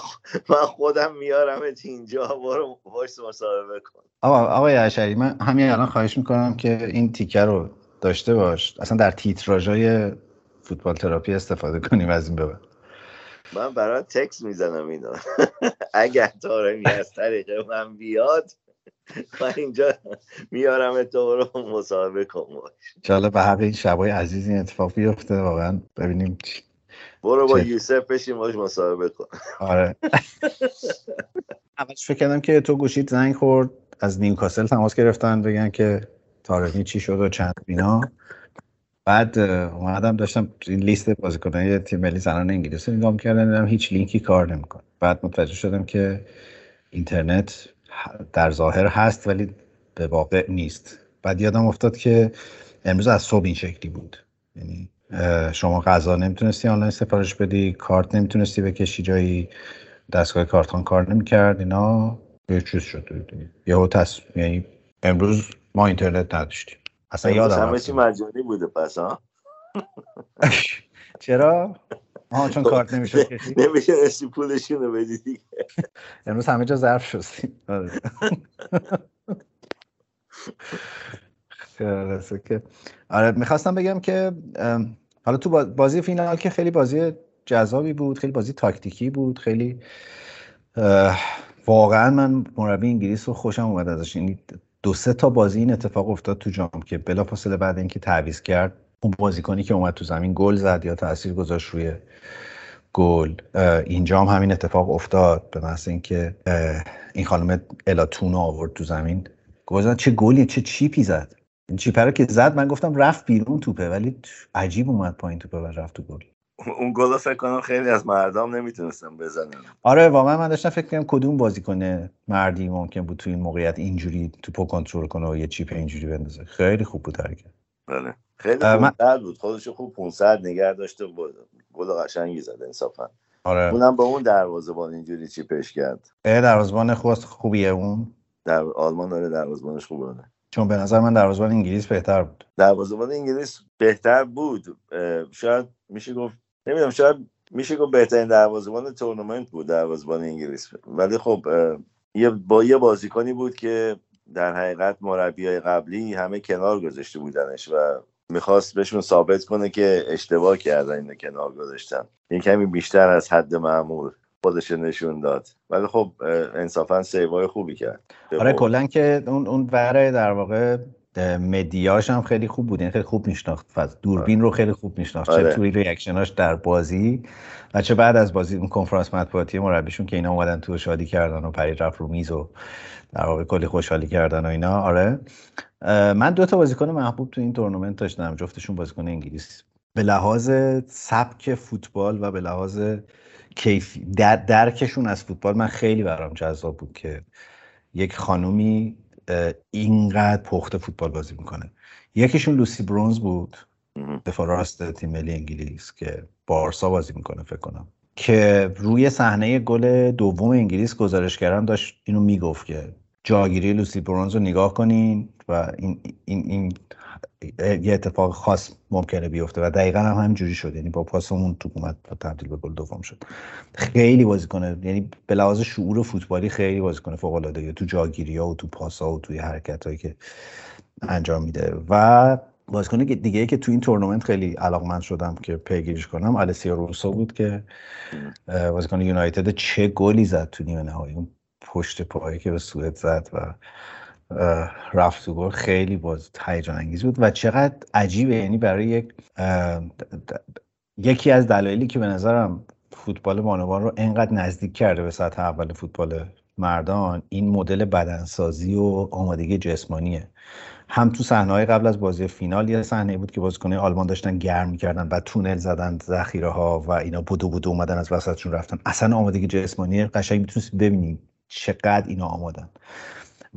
من خودم میارم اینجا. برو باش مصاحبه کن. آقا آقای اشری من همین الان خواهش می‌کنم که این تیکه رو داشته باش. اصلا در تیتراژای فوتبال تراپی استفاده کنیم از این ببر من برای تکس می‌زنم اینا *laughs* اگر تارمی از طریق من بیاد من اینجا میارم تو رو مصاحبه کن باش. به حق این شبای عزیز این اتفاق بیفته واقعا. ببینیم برو با یوسف بشیم باش مصاحبه کن. آره. *laughs* اولش فکر کردم که تو گوشید زنگ خورد. از نیوکاسل تماس گرفتن بگن که تارمی چی شد و چند بینا بعد اومدم داشتم این لیست بازیکنان تیم ملی زنان انگلیس رو نگاه می‌کردم دیدم هیچ لینکی کار نمی‌کنه. بعد متوجه شدم که اینترنت در ظاهر هست ولی به واقع نیست. بعد یادم افتاد که امروز از صبح این شکلی بود. یعنی شما غذا نمی‌تونستی آنلاین سفارش بدی کارت نمی‌تونستی بکشی جایی دستگاه کارتان کار نمی‌کرد اینا. یه چیز شد یهو تص... یعنی امروز ما اینترنت نداشتیم. اصلا یادم همه چی مجانی بوده پس ها؟ *laughs* چرا؟ آها چون کارت نمیشه نمیشه اسی پولشون رو بدی دیگه. *laughs* امروز همه جا ظرف شستیم *laughs* آره. که آره می‌خواستم بگم که حالا تو بازی فینال که خیلی بازی جذابی بود خیلی بازی تاکتیکی بود خیلی واقعا من مربی انگلیس رو خوشم اومد ازش. یعنی دو سه تا بازی این اتفاق افتاد تو جام که بلافاصله بعد اینکه تعویض کرد اون بازیکنی که اومد تو زمین گل زد یا تاثیر گذاشت روی گل. اینجا هم همین اتفاق افتاد به محض اینکه این خانم الاتون آورد تو زمین. گفتن چه گلی چه چیپی زد. این چیپه رو که زد من گفتم رفت بیرون توپه ولی عجیب اومد پایین توپه و رفت تو گل. اون گل فکر کنم خیلی از مردم نمی‌تونستم بزنن. آره واقعا من داشتم فکر کنم کدوم بازیکن مردی ممکن بود تو این موقعیت اینجوری توپو کنترل کنه و یه چیپ اینجوری بندازه. خیلی خوب بود حرکت. بله. خیلی خوب بود. خودش خوب 500 نگه داشته بود گل قشنگی زد انصافا. آره. اونم با اون دروازه‌بان اینجوری چیپش کرد. اه دروازه‌بان خوب خوبیه اون؟ در آلمان داره دروازه‌بانش خوبه چون به نظر من دروازه‌بان انگلیس بهتر بود. دروازه‌بان انگلیس بهتر بود. شاید میشه گفت نمی‌دونم شاید میشه گفت بهترین دروازه‌بان تورنمنت بود دروازه‌بان انگلیس. ولی خب یه با یه بازیکنی بود که در حقیقت مربیای قبلی همه کنار گذاشته بودنش و می‌خواست بهشون ثابت کنه که اشتباه کردن اینو کنار گذاشتن. این کمی بیشتر از حد معمول خودش نشون داد. ولی خب انصافا سیوای خوبی کرد. آره کلا که اون اون در واقع مدیاش هم خیلی خوب بود یعنی خیلی خوب میشناخت فاز. دوربین رو خیلی خوب میشناخت چه آره. توی ریاکشناش در بازی و چه بعد از بازی اون کنفرانس مطبوعاتی مربیشون که اینا اومدن تو شادی کردن و پرید رفت رو میز و در واقع کلی خوشحالی کردن و اینا. آره. من دو تا بازیکن محبوب تو این تورنمنت داشتم جفتشون بازیکن انگلیس. به لحاظ سبک فوتبال و به لحاظ کیفی در درکشون از فوتبال من خیلی برام جذاب بود که یک خانومی اینقدر پخته فوتبال بازی می‌کنه. یکیشون لوسی برونز بود. دفاع راست تیم ملی انگلیس که بارسا بازی می‌کنه فکر کنم. که روی صحنه گل دوم انگلیس گزارش کردن داشت اینو می‌گفت که جاگیری لوسی برونز رو نگاه کنین. و این, این, این یه اتفاق خاص ممکنه بیفته و دقیقا هم همینجوری شد. یعنی با پاس اون توپ اومد تبدیل به گل دوم شد. خیلی بازی کنه یعنی به لحاظ شعور فوتبالی خیلی بازی کنه فوق العاده تو جاگیری ها و تو پاس ها و توی حرکت هایی که انجام میده. و بازیکن دیگه که تو این تورنمنت خیلی علاقمند شدم که پیگیریش کنم السیا روسو بود که بازیکن یونایتد چه گلی زد تو نیمه نهایی. اون پشت پایی که به سوئد زد و رفت گل. خیلی باز هیجان انگیز بود و چقدر عجیبه. یعنی برای یک یکی از دلایلی که به نظرم فوتبال بانوان رو انقدر نزدیک کرده به سطح اول فوتبال مردان این مدل بدنسازی و آمادگی جسمانیه. هم تو صحنه قبل از بازی فینال یه صحنه بود که بازیکنان آلمان داشتن گرم می‌کردن و تونل زدن ذخیره ها و اینا بودو بودو اومدن از وسطشون رفتن. اصلا آمادگی جسمانی قشنگ می‌تونست ببینیم چقدر اینا آمادن.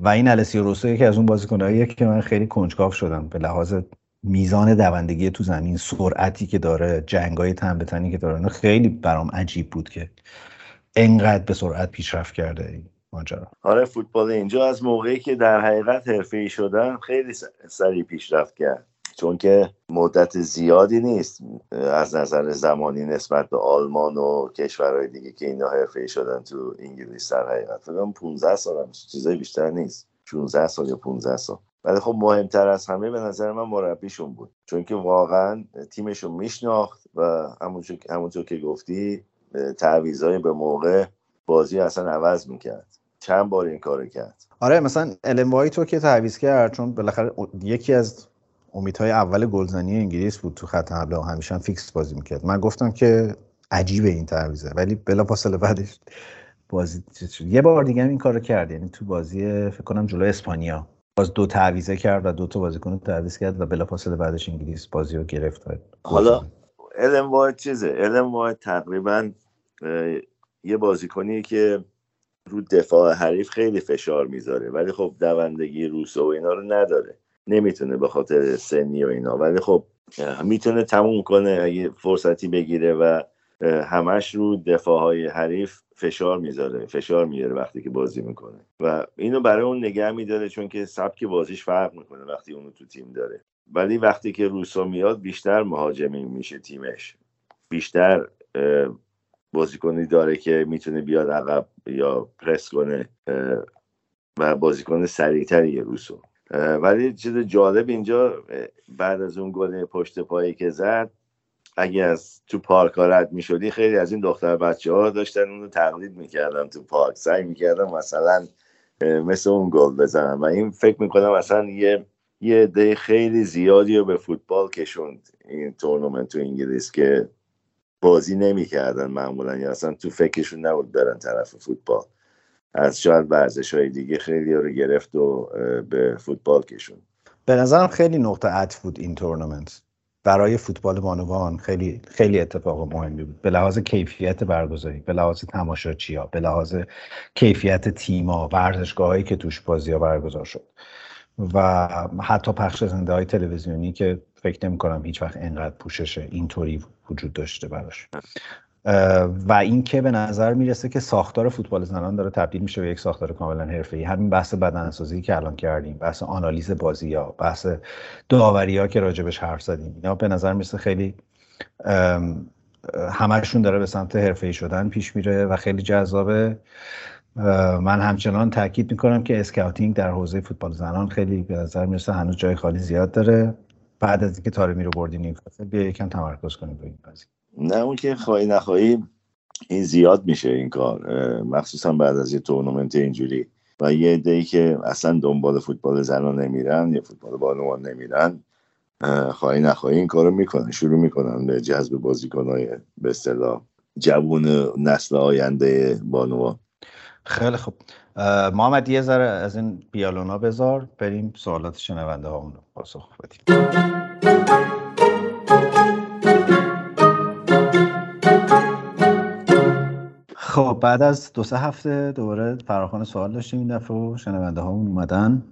و این السی روسو یکی از اون بازیکناییه که من خیلی کنجکاو شدم به لحاظ میزان دوندگی تو زمین سرعتی که داره جنگای تن به که داره خیلی برام عجیب بود که انقدر به سرعت پیشرفت کرده این ماجرا. آره فوتبال اینجا از موقعی که در حقیقت حرفه‌ای شدن خیلی سریع پیشرفت کرد. چون که مدت زیادی نیست از نظر زمانی نسبت به آلمان و کشورهای دیگه که اینا حرفه‌ای شدن تو انگلیس در حقیقت. فکر 15 سال هم چیزای بیشتر نیست. 16 سال یا 15 سال. ولی خب مهمتر از همه به نظر من مربیشون بود. چون که واقعا تیمشون میشناخت و همونطور که گفتی تعویضای به موقع بازی اصلا عوض می‌کرد. چند بار این کار کرد. آره مثلا الم تو که تعویض کرد چون بالاخره یکی از امیدهای اول گلزنی انگلیس بود تو خط حمله و همیشه هم فیکس بازی می‌کرد. من گفتم که عجیبه این تعویضه ولی بلا فاصله بعدش بازی یه بار دیگه هم این کارو کرد یعنی تو بازی فکر کنم جلو اسپانیا. باز دو تعویزه کرد و دو تا بازیکن تعویض کرد و بلافاصله بعدش انگلیس بازی رو گرفت. حالا الم واید چیزه؟ الم واید تقریبا یه بازیکنی که رو دفاع حریف خیلی فشار می‌ذاره ولی خب دوندگی روسو و اینا رو نداره. نمی‌تونه به خاطر سنی و اینا. ولی خب می‌تونه تموم کنه اگه فرصتی بگیره و همش رو دفاع های حریف فشار می‌ذاره فشار میاره وقتی که بازی می‌کنه. و اینو برای اون نگه میداره چون که سبک بازیش فرق می‌کنه وقتی اونو تو تیم داره. ولی وقتی که روسا میاد بیشتر مهاجمی میشه تیمش. بیشتر بازیکنی داره که می‌تونه بیاد عقب یا پرس کنه و بازیکن سریعتری روسو. ولی چیز جالب اینجا بعد از اون گل پشت پایی که زد اگه از تو پارک ها رد می شدی خیلی از این دختر بچه ها داشتن اونو تقلید می‌کردن تو پارک. سعی می‌کردن مثلا مثل اون گل بزنن. و این فکر می‌کنم اصلا یه یه ده خیلی زیادی رو به فوتبال کشوند این تورنمنت تو انگلیس که بازی نمی‌کردن معمولا. یا اصلا تو فکرشون نبود برن طرف فوتبال. از شاید ورزش های دیگه خیلی رو گرفت و به فوتبال کشون. به نظرم خیلی نقطه عطف بود این تورنمنت. برای فوتبال بانوان خیلی خیلی اتفاق مهمی بود. به لحاظ کیفیت برگزاری به لحاظ تماشاچی به لحاظ کیفیت تیما ورزشگاهایی که توش بازی برگزار شد. و حتی پخش زنده های تلویزیونی که فکر نمی کنم هیچ وقت اینقدر پوشش اینطوری وجود داشته براش. و اینکه به نظر می‌رسه که ساختار فوتبال زنان داره تبدیل میشه به یک ساختار کاملا حرفه‌ای. همین بحث بدنسازی که الان کردیم بحث آنالیز بازی ها بحث داوری ها که راجبش حرف زدیم اینا به نظر می‌رسه خیلی همشون داره به سمت حرفه‌ای شدن پیش میره و خیلی جذابه. من همچنان تاکید می‌کنم که scouting در حوزه فوتبال زنان خیلی به نظر می‌رسه هنوز جای خالی زیاد داره. بعد از اینکه طارمی رو بردی نیوکاسل بیا یکم تمرکز کنیم به این قضیه. نه اون که خواهی نخواهی این زیاد میشه این کار. مخصوصا بعد از یه تورنمنت اینجوری. و یه دی که اصلا دنبال فوتبال زنان نمیرن یا فوتبال بانوان نمیرن. خواهی نخواهی این کارو می‌کنن شروع می‌کنن به جذب بازیکنهای به اصطلاح جوون نسل آینده بانوان. خیلی خوب. محمد یه ذره از این بیالونا بذار بریم سوالات شنونده ها رو پاسخ بدیم. خب بعد از دو سه هفته دوباره فراخان سوال داشتیم این دفعه و شنونده ها اومدن.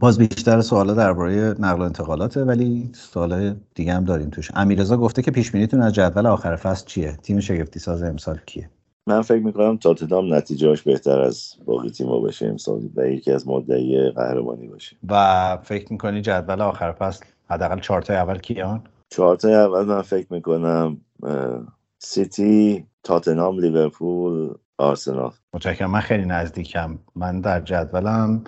باز بیشتر سوالا درباره نقل و انتقالاته ولی سوال دیگه هم داریم توش. امیرزا گفته که پیش از جدول آخر فصل چیه؟ تیم شگفتی ساز امسال کیه؟ من فکر می‌کنم تاتنام نتیجهاش بهتر از باقی تیم‌ها باشه امسال و یکی از مدعی قهرمانی باشه. و فکر می‌کنی جدول آخر فصل حداقل چهار تا اول کیان؟ چهار تا اول من فکر می‌کنم سیتی تاتنهام لیورپول آرسنال. متشکرم. من خیلی نزدیکم. من در جدولم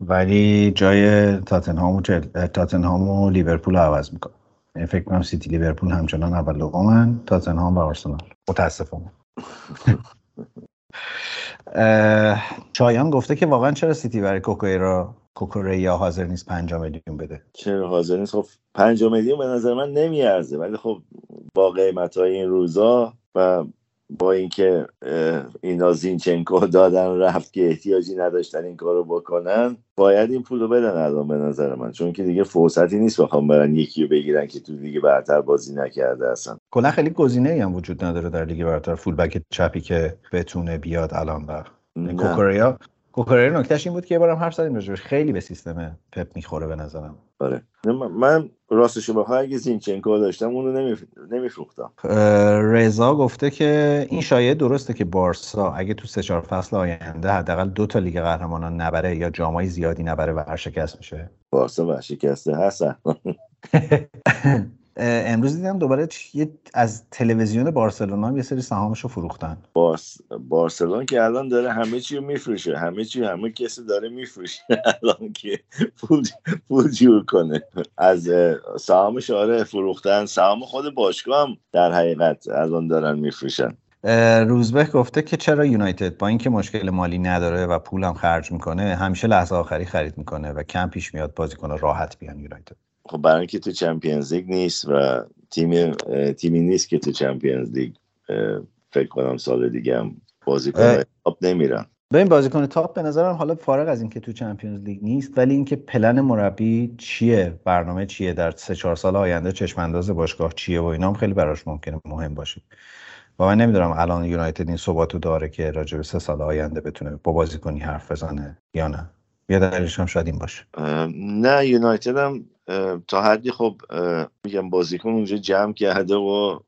ولی جای تاتنهام و, تاتنهام و لیورپول رو عوض می‌کنم. یعنی فکر کنم سیتی لیورپول همچنان اول دومن تاتنهام و آرسنال. متاسفم. *laughs* شایان گفته که واقعا چرا سیتی برای کوکوریا کوکوریا حاضر نیست 5 میلیون بده؟ چرا حاضر نیست؟ خب 5 میلیون به نظر من نمیارزه. ولی خب با قیمت های این روزا و با اینکه اینا زینچنکو دادن رفت که احتیاجی نداشتن این کارو بکنن باید این پولو بدن الان به نظر من. چون که دیگه فرصتی نیست بخوام برن یکی رو بگیرن که تو لیگ برتر بازی نکرده اصلا. کلا خیلی گزینه هم وجود نداره در لیگ برتر. فول بک چپی که بتونه بیاد الان و کوکوریا کوکرر نکتهش این بود که یه بارم حرف زدیم راجبش. خیلی به سیستم پپ می‌خوره به نظرم. آره. من راستش بخوام اگه زینچنکو داشتم اونو نمیفروختم. رضا گفته که این شایعه درسته که بارسا اگه تو سه چهار فصل آینده حداقل دو تا لیگ قهرمانان نبره یا جامای زیادی نبره ورشکست میشه. بارسا ورشکسته هستن *laughs* امروز دیدم دوباره یه از تلویزیون بارسلونا هم یه سری سهامش رو فروختن. بارس... بارسلون که الان داره همه چی رو میفروشه. همه چی همه کسی داره میفروشه. *laughs* الان که پول پول جور کنه. از سهامش آره فروختن. سهام خود باشگاه هم در حقیقت الان دارن میفروشن. روزبه گفته که چرا یونایتد؟ با اینکه مشکل مالی نداره و پولم خرج می‌کنه همیشه لحظه آخری خرید می‌کنه و کم پیش میاد بازیکن راحت بیان یونایتد. خب برای اینکه تو چمپیونز لیگ نیست و تیم تیمی نیست که تو چمپیونز لیگ فکر کنم سال دیگه هم بازیکن تاپ نمیرن. این بازیکن تاپ به نظرم حالا فارغ از اینکه تو چمپیونز لیگ نیست ولی اینکه پلن مربی چیه برنامه چیه در سه چهار سال آینده چشم انداز باشگاه چیه و اینا هم خیلی براش ممکنه مهم باشه. و من نمی‌دونم الان یونایتد این ثباتو داره که راجع به سه سال آینده بتونه با بازیکنی حرف بزنه یا نه. یا دلیلش هم شاید این باشه. نه یونایتد هم تا حدی خب میگم بازیکن اونجا جمع کرده و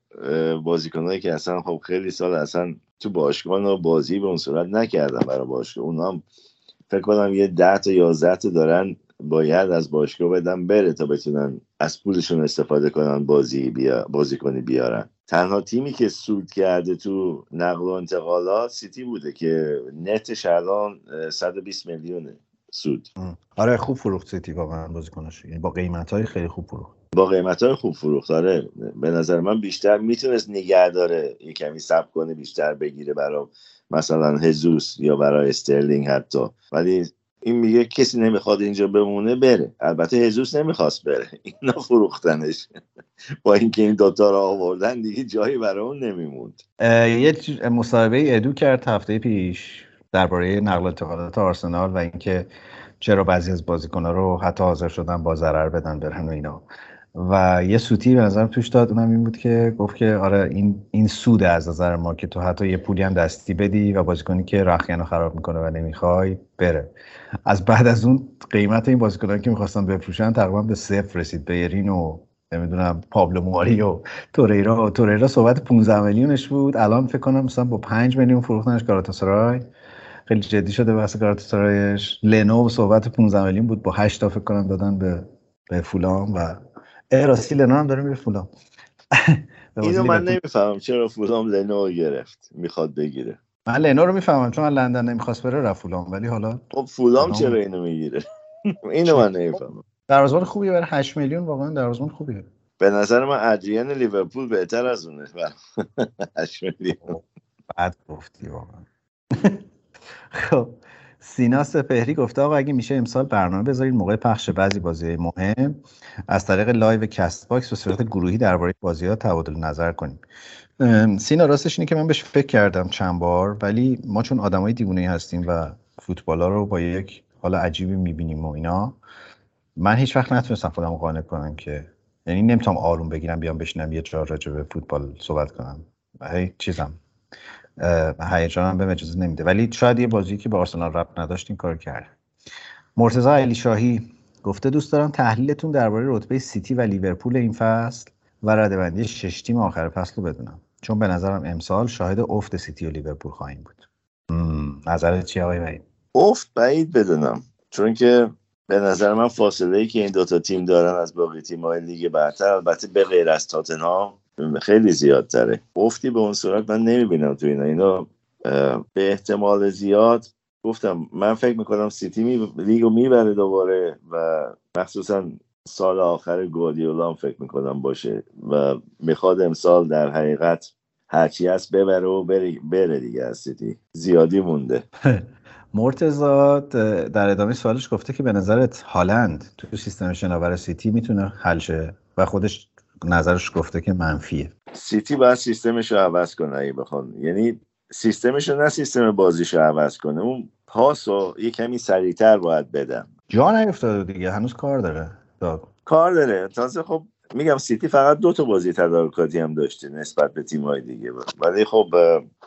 بازیکنهایی که اصلا خب خیلی سال اصلا تو باشگاه و بازی به اون صورت نکردن برای باشگاه. اونا هم فکر کنم یه ده تا یازده تا دارن باید از باشگاه بدن بره تا بتونن از پولشون استفاده کنن بازی بیا بازیکنی بیارن. تنها تیمی که سود کرده تو نقل و انتقالات سیتی بوده که نتش الان 120 میلیونه. سود. آره خوب فروخت سیتی واقعا بازیکناش. یعنی با قیمت های خیلی خوب فروخت. با قیمت های خوب فروخت آره. به نظر من بیشتر می‌تونست نگه داره یه کمی سب کنه بیشتر بگیره برای مثلا هزوس یا برای استرلینگ حتی. ولی این میگه کسی نمی‌خواد اینجا بمونه بره. البته هزوس نمی‌خواست بره. *laughs* اینا فروختنش. *laughs* با اینکه این دوتا رو آوردن دیگه جایی برای اون نمیموند یه مصاحبه ادو کرد هفته پیش. درباره نقل انتقالات آرسنال و اینکه چرا بعضی از بازیکن‌ها رو حتی حاضر شدن با ضرر بدن برن و اینا. و یه سوتی به نظرم توش داد اونم این بود که گفت که آره این این سود از نظر ما که تو حتی یه پولی هم دستی بدی و بازیکنی که رخیانو خراب می‌کنه و نمی‌خوای بره. از بعد از اون قیمت این بازیکنان که می‌خواستن بفروشن تقریبا به صفر رسید بیرین و نمی‌دونم پابلو مواری و توریرا توریرا صحبت 15 میلیونش بود. الان فکر کنم مثلا با 5 میلیون فروختنش گالاتاسرای خیلی جدی شده بحث گالاتاسرایش لنو صحبت 15 میلیون بود. با 8 تا فکر کنم دادن به به فولام و راستی لنو هم داره میره فولام. *laughs* اینو من نمی‌فهمم. چرا فولام لنو گرفت؟ می‌خواد بگیره. من لنو رو می‌فهمم. چون من لندن نمی‌خواست بره رفت فولام. ولی حالا خب فولام چرا اینو می‌گیره؟ *laughs* اینو من نمی‌فهمم. دروازه‌بان خوبیه برای 8 میلیون. واقعا دروازه‌بان خوبیه. به نظر من ادریان لیورپول بهتر از اونه. *laughs* 8 میلیون. بعد گفتی واقعا. خب سینا سپهری گفته آقا اگه میشه امسال برنامه بذارید موقع پخش بعضی بازی مهم. از طریق live کست باکس و به صورت گروهی درباره بازی ها تبادل نظر کنیم. سینا راستش اینه که من بهش فکر کردم چند بار ولی ما چون آدمای دیوونه هستیم و فوتبالا رو با یک حال عجیبی می‌بینیم و اینا من هیچ وقت نتونستم خودم قانع کنم که یعنی نمی‌تونم آروم بگیرم بیام بشینم یه جا راجع به فوتبال صحبت کنم. هی چیزم. هیجانم بهم اجازه نمیده. ولی شاید یه بازی که با آرسنال ربط نداشت این کار کرد. مرتضی علی شاهی گفته دوست دارم تحلیلتون درباره رتبه سیتی و لیورپول این فصل و رده‌بندی شش تیم آخر فصل رو بدونم. چون به نظرم امسال شاهد افت سیتی و لیورپول خواهیم بود. نظرت چی آقای وحید افت بعید بدونم. چون که به نظر من فاصله ای که این دوتا تیم دارن از باقی تیم های لیگ برتر البته به غیر از تاتنهام خیلی زیادتره افتی به اون صورت من نمی‌بینم تو اینا. اینا به احتمال زیاد گفتم من فکر می‌کنم سیتی می لیگو می‌بره دوباره و مخصوصا سال آخر گواردیولا فکر می‌کنم باشه و می‌خواد امسال در حقیقت هرچی هست ببره و بره, دیگه از سیتی زیادی مونده. *laughs* مرتضی در ادامه سوالش گفته که به نظرت هالند تو سیستم شناور سیتی می‌تونه حل شه و خودش نظرش گفته که منفیه. سیتی باید سیستمش رو عوض کنه اگه بخوان یعنی سیستمش رو نه سیستم بازیش رو عوض کنه. اون پاس رو یه کمی سریعتر باید بدن. جا نیفتاده دیگه. هنوز کار داره. داد. کار داره. تازه خب میگم سیتی فقط دو تا بازی تدارکاتی هم داشته نسبت به تیم‌های دیگه. ولی خب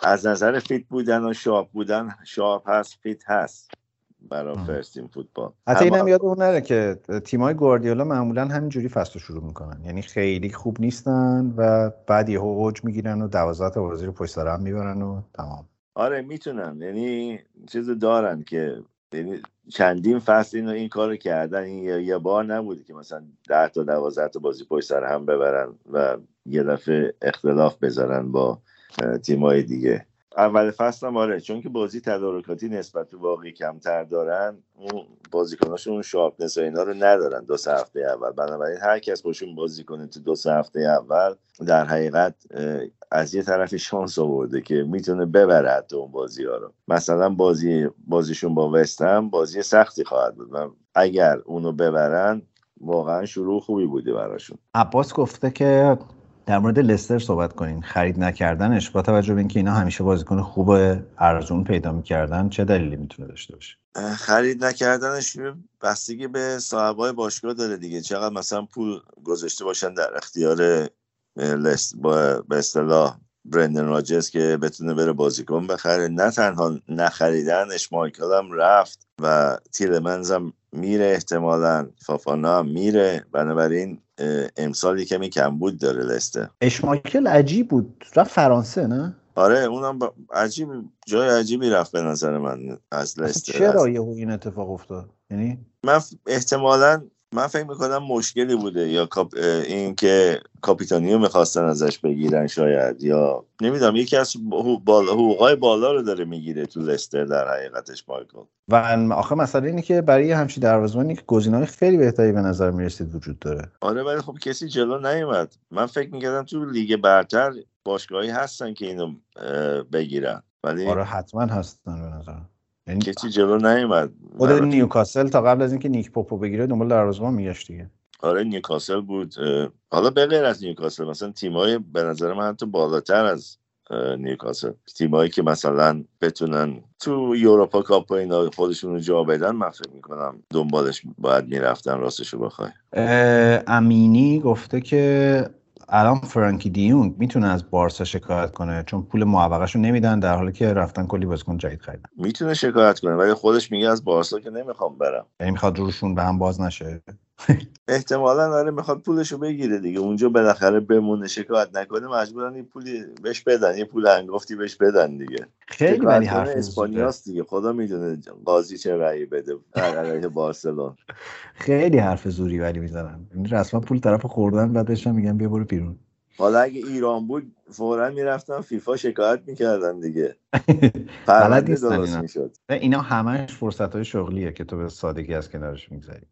از نظر fit بودن و sharp بودن sharp هست fit هست. برای فرستیم فوتبال. حتی اینم یاد نره که تیمای گواردیولا معمولا همینجوری فصل شروع می‌کنن. یعنی خیلی خوب نیستن و بعد یهو اوج می‌گیرن و 12 تا بازی رو پشت سر هم می‌برن و تمام. آره می‌تونن. یعنی چیز دارن که یعنی چندین فصل اینو این کارو کردن. این یه بار نبوده که مثلا 10 تا 12 تا بازی پشت سر هم ببرن و یه دفعه اختلاف بذارن با تیمای دیگه. اول فصل هم آره چون که بازی تدارکاتی نسبت به واقعی کمتر دارن اون بازیکناشون اون شارپنس و اینا رو ندارن دو سه هفته اول. بنابراین هر کس باشون بازی کنه تو دو سه هفته اول در حقیقت از یه طرف شانس آورده که می‌تونه ببره حتی اون بازی ها رو. مثلا بازی بازیشون با وستم بازی سختی خواهد بود و اگر اونو ببرن واقعا شروع خوبی بوده براشون. عباس گفته که در مورد لستر صحبت کنین. خرید نکردنش با توجه به اینکه اینا همیشه بازیکن خوب ارزون پیدا می‌کردن چه دلیلی می‌تونه داشته باشه؟ خرید نکردنش بستگی به صاحبای باشگاه داره دیگه. چقدر مثلا پول گذاشته باشن در اختیار لست با به اصطلاح برندن راجرز که بتونه بره بازیکن بخره. نه تنها نخریدنش مایکل هم رفت و تیلمنز هم میره احتمالا. فافانا هم میره. بنابراین امسال کمی کمبود داره لسته اشمایکل عجیب بود. رفت فرانسه نه؟ آره اونم با... عجیب جای عجیبی رفت به نظر من از لستر. چرا یه این اتفاق افتاد؟ یعنی؟ من احتمالا من فکر می‌کنم مشکلی بوده یا. این که کاپیتانیو می‌خواستن ازش بگیرن شاید یا نمی‌دونم یکی از حقوقای بالا رو داره می‌گیره تو لستر در حقیقتش مایکل. و آخه مسئله اینه که برای همچین دروازه‌بانی که گزینه‌های خیلی بهتری به نظر می‌رسید وجود داره. آره ولی خب کسی جلو نیومد. من فکر می‌کردم تو لیگ برتر باشگاهی هستن که اینو بگیرن. ولی آره حتما هستن به نظر یعنی کسی جلو نیومد. خود نیوکاسل تا قبل از اینکه نیک پوپو بگیره دنبال دروازه‌بان میگشت دیگه. آره نیوکاسل بود. حالا به غیر از نیوکاسل مثلا تیمای به نظر من حتی بالاتر از نیوکاسل. تیمایی که مثلا بتونن تو یوروپا کاپ و اینا خودشون رو جا بدن من فکر می‌کنم دنبالش باید می‌رفتن راستشو بخوای. امینی گفته که الان فرانکی دیونگ می‌تونه از بارسا شکایت کنه چون پول معوقش رو نمیدن در حالی که رفتن کلی بازیکن جدید خریدن. می‌تونه شکایت کنه ولی خودش میگه از بارسا که نمی‌خوام برم. یعنی می‌خواد روشون به هم باز نشه. احتمالا داره می‌خواد پولشو بگیره دیگه. اونجا بالاخره بمونه. شکایت نکنه مجبورن این پولی بهش بدن یه پول انگفتی بهش بدن دیگه. خیلی ولی حرف اسپانیاست دیگه. خدا می‌دونه قاضی چه رأی بده علیه بارسلون خیلی حرف زوری ولی می‌زنن. یعنی رسما پول طرف خوردن بعد بهش میگن بیا برو بیرون. حالا اگه ایران بود فورا می‌رفتن فیفا شکایت می‌کردن دیگه. *laughs* بلد نیستن اینا. اینا همش فرصت های شغلیه که تو به سادگی از کنارش می‌گذاری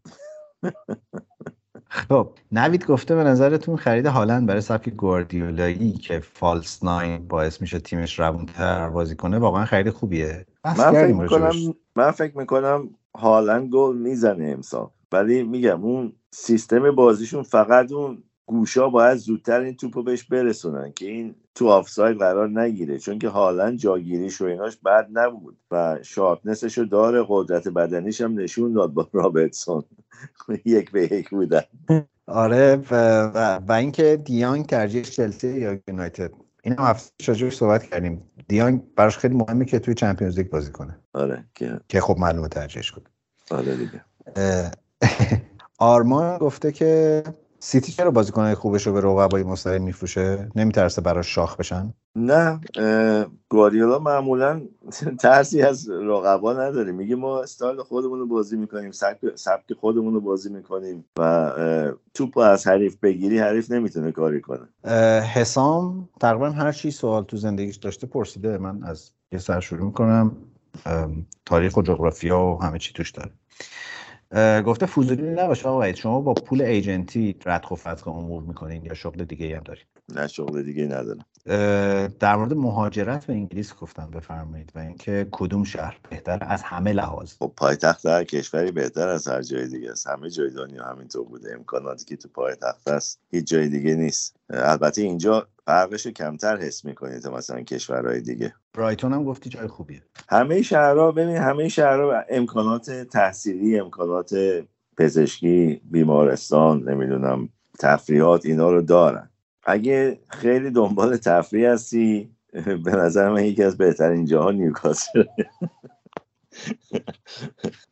خب نوید گفته به نظرتون خرید هالند برای سبک گواردیولایی که فالس ناین باعث میشه تیمش روونتر بازی کنه واقعا خرید خوبیه. من فکر می‌کنم من فکر می‌کنم هالند گل می‌زنه امسال. ولی میگم اون سیستم بازیشون فقط اون گوشا باید زودتر این توپو بهش برسونن که این تو آفساید قرار نگیره. چون که حالا جاگیریش و ایناش بد نبود و sharpness ش رو داره قدرت بدنیش هم نشون داد با رابرتسون. *laughs* یک به یک بودن. آره و, و, و اینکه دی‌یونگ ترجیح چلسی یا یونایتد. این هم هفته صحبت کردیم. دیانگ براش خیلی مهمه که توی چمپیونز لیگ بازی کنه. آره که که خب معلومه ترجیحش کنه آره دیگه. *laughs* آرمان گفته که سیتی چرا بازیکنهای خوبش رو به رقبای مستقیم میفروشه؟ نمیترسه براش شاخ بشن؟ نه گواردیولا معمولا ترسی از رقبا نداره. میگه ما استایل خودمون رو بازی می‌کنیم سبک سبک خودمون رو بازی می‌کنیم و توپ از حریف بگیری حریف نمی‌تونه کاری کنه. حسام تقریبا هر چی سوال تو زندگیش داشته پرسیده. من از یه سر شروع می‌کنم. تاریخ و جغرافیا و همه چی توش داره. گفته فوزولی نباشه آقا شما با پول ایجنتی ردخ و فتق امور می‌کنین یا شغل دیگه هم دارید نه شغل دیگه ندارم. در مورد مهاجرت به انگلیس گفتم بفرمایید. و اینکه کدوم شهر بهتر از همه لحاظ؟ خب پایتخت هر کشوری بهتر از هر جای دیگه است. همه جای دنیا همینطور بوده. امکاناتی که تو پایتخت است هیچ جای دیگه نیست. البته اینجا فرقش کمتر حس می‌کنید تا مثلا کشورهای دیگه. برایتون هم گفتی جای خوبیه. همه شهرها ببین همه شهرها امکانات تحصیلی امکانات پزشکی بیمارستان نمی‌دونم تفریحات اینا رو دارن. اگه خیلی دنبال تفریح هستی *laughs* به نظر من یکی از بهترین جاها نیوکاسل.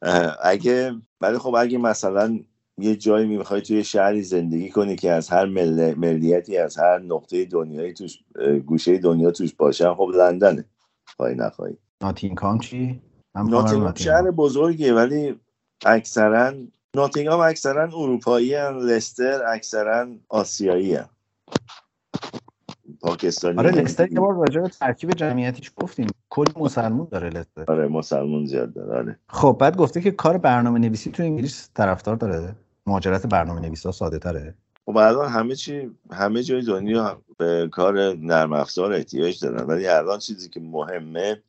*laughs* اگه ولی خب اگه مثلا یه جایی می‌خوای توی شهری زندگی کنی که از هر مل... ملیتی از هر نقطه دنیایی توش گوشه دنیا توش باشه خب لندنه. خواهی نخواهی. ناتینگهام چی؟ ناتینگهام شهر بزرگیه ولی اکثرا ناتینگهام اکثرا اروپایی هن. لستر اکثرا آسیایی هن. پاکستانی آره لستر یه بار راجع به ترکیب جمعیتیش گفتیم. کل مسلمون داره لستر. آره مسلمون زیاد داره آره. خب بعد گفته که کار برنامه نویسی تو انگلیس طرفدار داره. مهاجرت برنامه نویسا ساده تره خب الان همه چی همه جای دنیا به کار نرم افزار احتیاج دارن. ولی الان چیزی که مهمه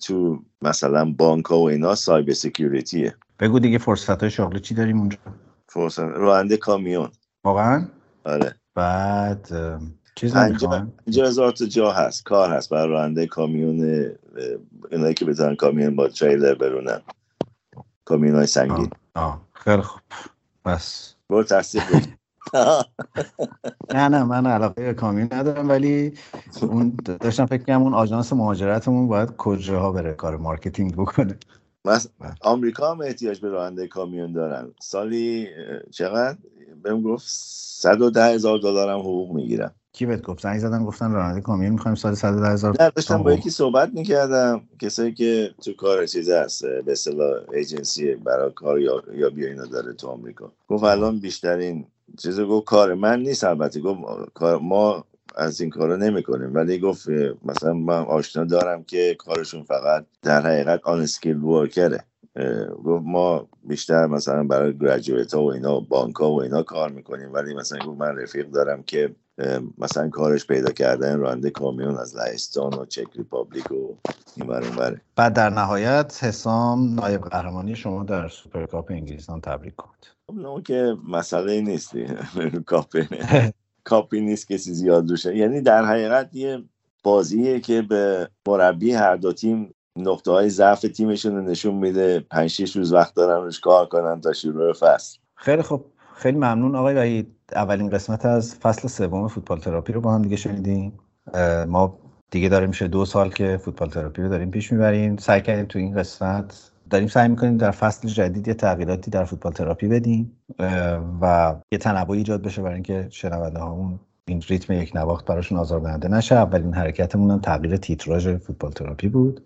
تو مثلا بانک ها و اینا سایبر سکیوریتیه بگو دیگه فرصت های شغلی چی داریم اونجا؟ فرصت راننده کامیون. واقعا؟ آره. بعد چیز اینجا هزار تا جا هست کار هست برای راننده کامیون اینایی که بتونن کامیون با تریلر برونن کامیون های سنگین آه. خیلی خوب. بس. برو تصدیق *laughs* *laughs* نه نه من علاقه به کامیون ندارم ولی اون داشتم فکر کنم اون آژانس مهاجرتمون باید کجاها بره کار marketing بکنه. بس. آمریکا هم احتیاج به راننده کامیون دارن. سالی چقدر؟ بهم گفت 110 هزار دلار هم حقوق می‌گیرم کی بهت گفت؟ زنگ زدن گفتن راننده کامیون می‌خوایم سال 110 هزار نه داشتم با یکی صحبت می‌کردم کسایی که تو کار چیز هست به اصطلاح ایجنسی برای کار یا یا بیا اینا داره تو آمریکا. گفت الان بیشترین چیزو گفت کار من نیست البته. گفت ما از این کارا نمی‌کنیم. ولی گفت مثلا من آشنا دارم که کارشون فقط در حقیقت آن اسکیل ورکره. گفت ما بیشتر مثلا برای گریجویت ها و اینا بانک ها و اینا کار می‌کنیم. ولی مثلا گفت من رفیق دارم که مثلا کارش پیدا کردن راننده کامیون از لهستان و Czech Republic و این بره بعد در نهایت حسام نایب قهرمانی شما در سوپرکاپ انگلیستان تبریک کرد خب که مسئله نیست. *laughs* کاپ کاپی نیست کسی زیاد روشه یعنی در حقیقت یه بازیه که به مربی هر دو تیم نقطه های ضعف تیمشون رو نشون میده. 5 6 روز وقت دارن روش کار کنن تا شروع فصل. خیلی خوب. خیلی ممنون آقای وحید. اولین قسمت از فصل سوم فوتبال تراپی رو با هم دیگه شنیدیم. ما دیگه داره میشه دو سال که فوتبال تراپی رو داریم پیش می‌بریم. سعی کردیم تو این قسمت داریم سعی می‌کنیم در فصل جدید یه تغییراتی در فوتبال تراپی بدیم و یه تنوعی ایجاد بشه برای اینکه شنونده هامون این ریتم یک نواخت براشون آزاردهنده نشه. اولین حرکتمون هم تغییر تیتراژ فوتبال تراپی بود.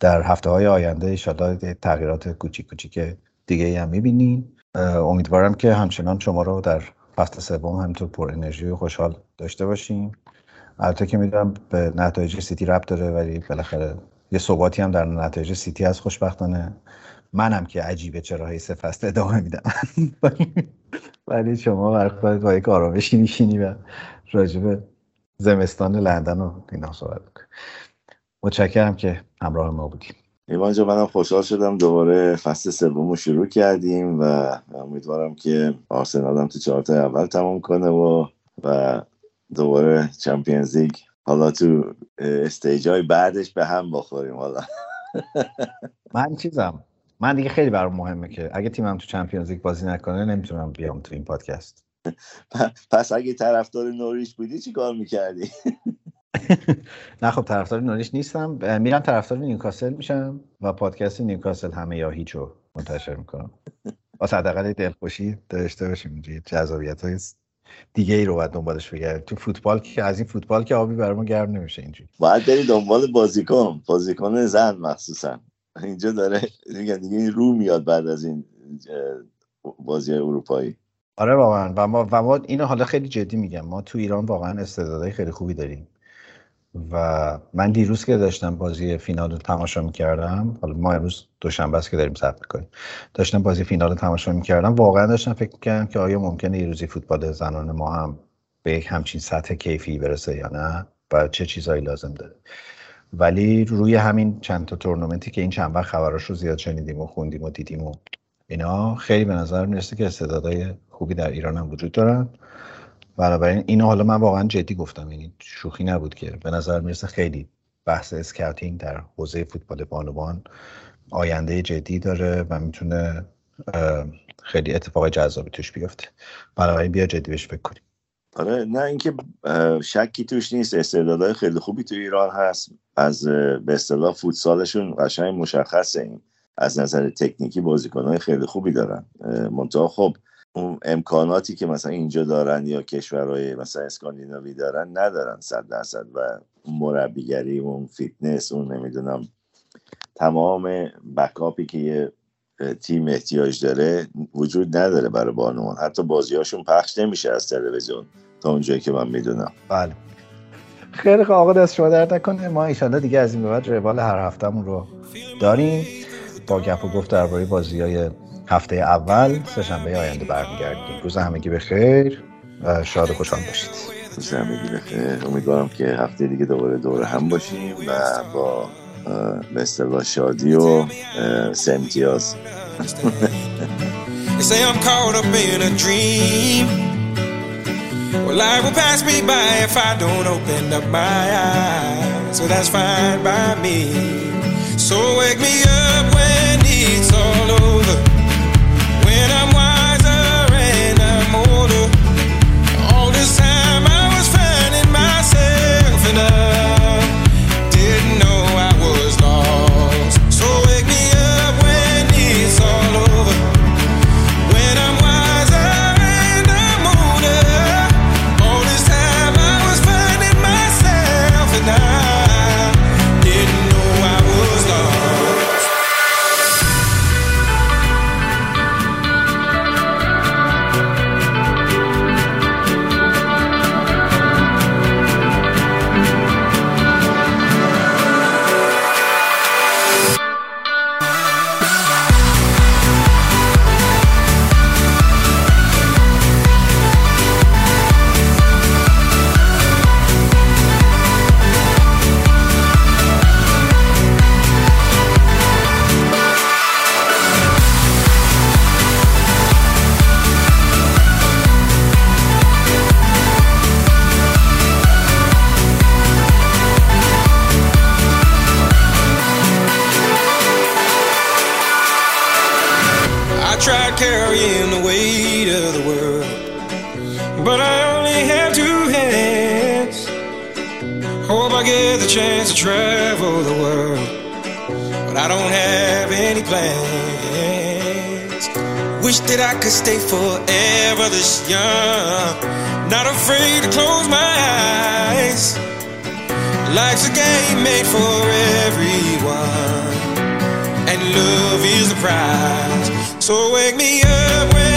در هفته های آینده ایشالله تغییرات کوچیک کوچیک دیگه هم می‌بینیم. امیدوارم که همچنان شما رو در فصل سوم همینطور پر انرژی و خوشحال داشته باشیم. البته که می‌دونم به نتایج سیتی ربط داره ولی بالاخره یه ثباتی هم در نتایج سیتی از خوشبختانه. منم که عجیبه چرا هی سه فصل ادامه میدم. *laughs* ولی شما برای با یک آرامشی میشینی و راجب زمستان لندن و اینا صحبت متشکرم که همراه ما بودیم ایوان جان منم خوشحال شدم. دوباره فصل سوم رو شروع کردیم و امیدوارم که آرسنال هم تو چهارتا اول تمام کنه و و دوباره Champions League حالا تو stage های بعدش به هم بخوریم حالا. من چیزم من دیگه خیلی برام مهمه که اگه تیمم تو Champions League بازی نکنه نمی‌تونم بیام تو این پادکست. *laughs* پس اگه طرفدار نوریچ بودی چی کار می‌کردی؟ *laughs* نه خب طرفدار نوریش نیستم. میرم طرفدار نیوکاسل میشم و پادکست نیوکاسل همه یا هیچو منتشر می‌کنم. واسه حداقل دلخوشی داشته باشیم اینجوری جذابیت های دیگه ای رو باید دنبالش بگردیم. تو فوتبال که از این فوتبال که آبی برای ما گرم نمیشه اینجوری. باید بری دنبال بازیکن. بازیکن زن مخصوصا. اینجا داره دیگه دیگه رو میاد بعد از این بازی اروپایی. آره واقعا. و ما و ما اینو حالا خیلی جدی میگم. ما تو ایران واقعا استعدادهای خیلی خوبی داریم. و من دیروز که داشتم بازی فینال رو تماشا می‌کردم حالا ما امروز دوشنبه است که داریم ثبت می‌کنیم. داشتم بازی فینال رو تماشا می‌کردم. واقعا داشتم فکر می‌کردم که آیا ممکنه یه روزی فوتبال زنان ما هم به یک همچین سطح کیفی برسه یا نه و چه چیزهایی لازم داره. ولی روی همین چند تا تورنمنتی که این چند وقت خبراش رو زیاد شنیدیم و خوندیم و دیدیم و اینا خیلی به نظر می‌رسه که استعدادهای خوبی در ایران هم وجود دارن. بنابراین اینو حالا من واقعا جدی گفتم یعنی شوخی نبود که به نظر می‌رسه خیلی بحث اسکاوتینگ در حوزه فوتبال بانوان آینده جدی داره و می‌تونه خیلی اتفاق جذابی توش بیفته. بنابراین بیا جدی بهش فکر کنیم. آره نه اینکه شکی توش نیست. استعدادهای خیلی خوبی تو ایران هست. از به اصطلاح فوتسالشون قشنگ مشخصه این. از نظر تکنیکی بازیکنهای خیلی خوبی دارن. منتها خب اون امکاناتی که مثلا اینجا دارن یا کشورهای مثلا اسکاندیناوی دارن ندارن صد درصد و مربیگری اون فیتنس اون نمی‌دونم تمام backup ی که یه تیم احتیاج داره وجود نداره برای بانوان. حتی بازیهاشون پخش نمیشه از تلویزیون تا اونجایی که من می‌دونم. بله. خیلی آقا دست شما درد نکنه. ما ایشالله دیگه از این به بعد روال هر هفتهمون رو داریم. با گپ و گفت درباره بازی های هفته اول سهشنبه آینده برمیگردیم. روز همگی بخیر و شاد و خوشحال باشید. روز همگی بخیر. امیدوارم که هفته دیگه دوباره دور هم باشیم و با به اصطلاح شادی و سمتیاز say I'm caught up in a dream. Well, life will pass me by if I don't open up my eyes. So that's fine by me. So wake me up when it's all forever this young, not afraid to close my eyes. Life's a game made for everyone and love is the prize. So wake me up when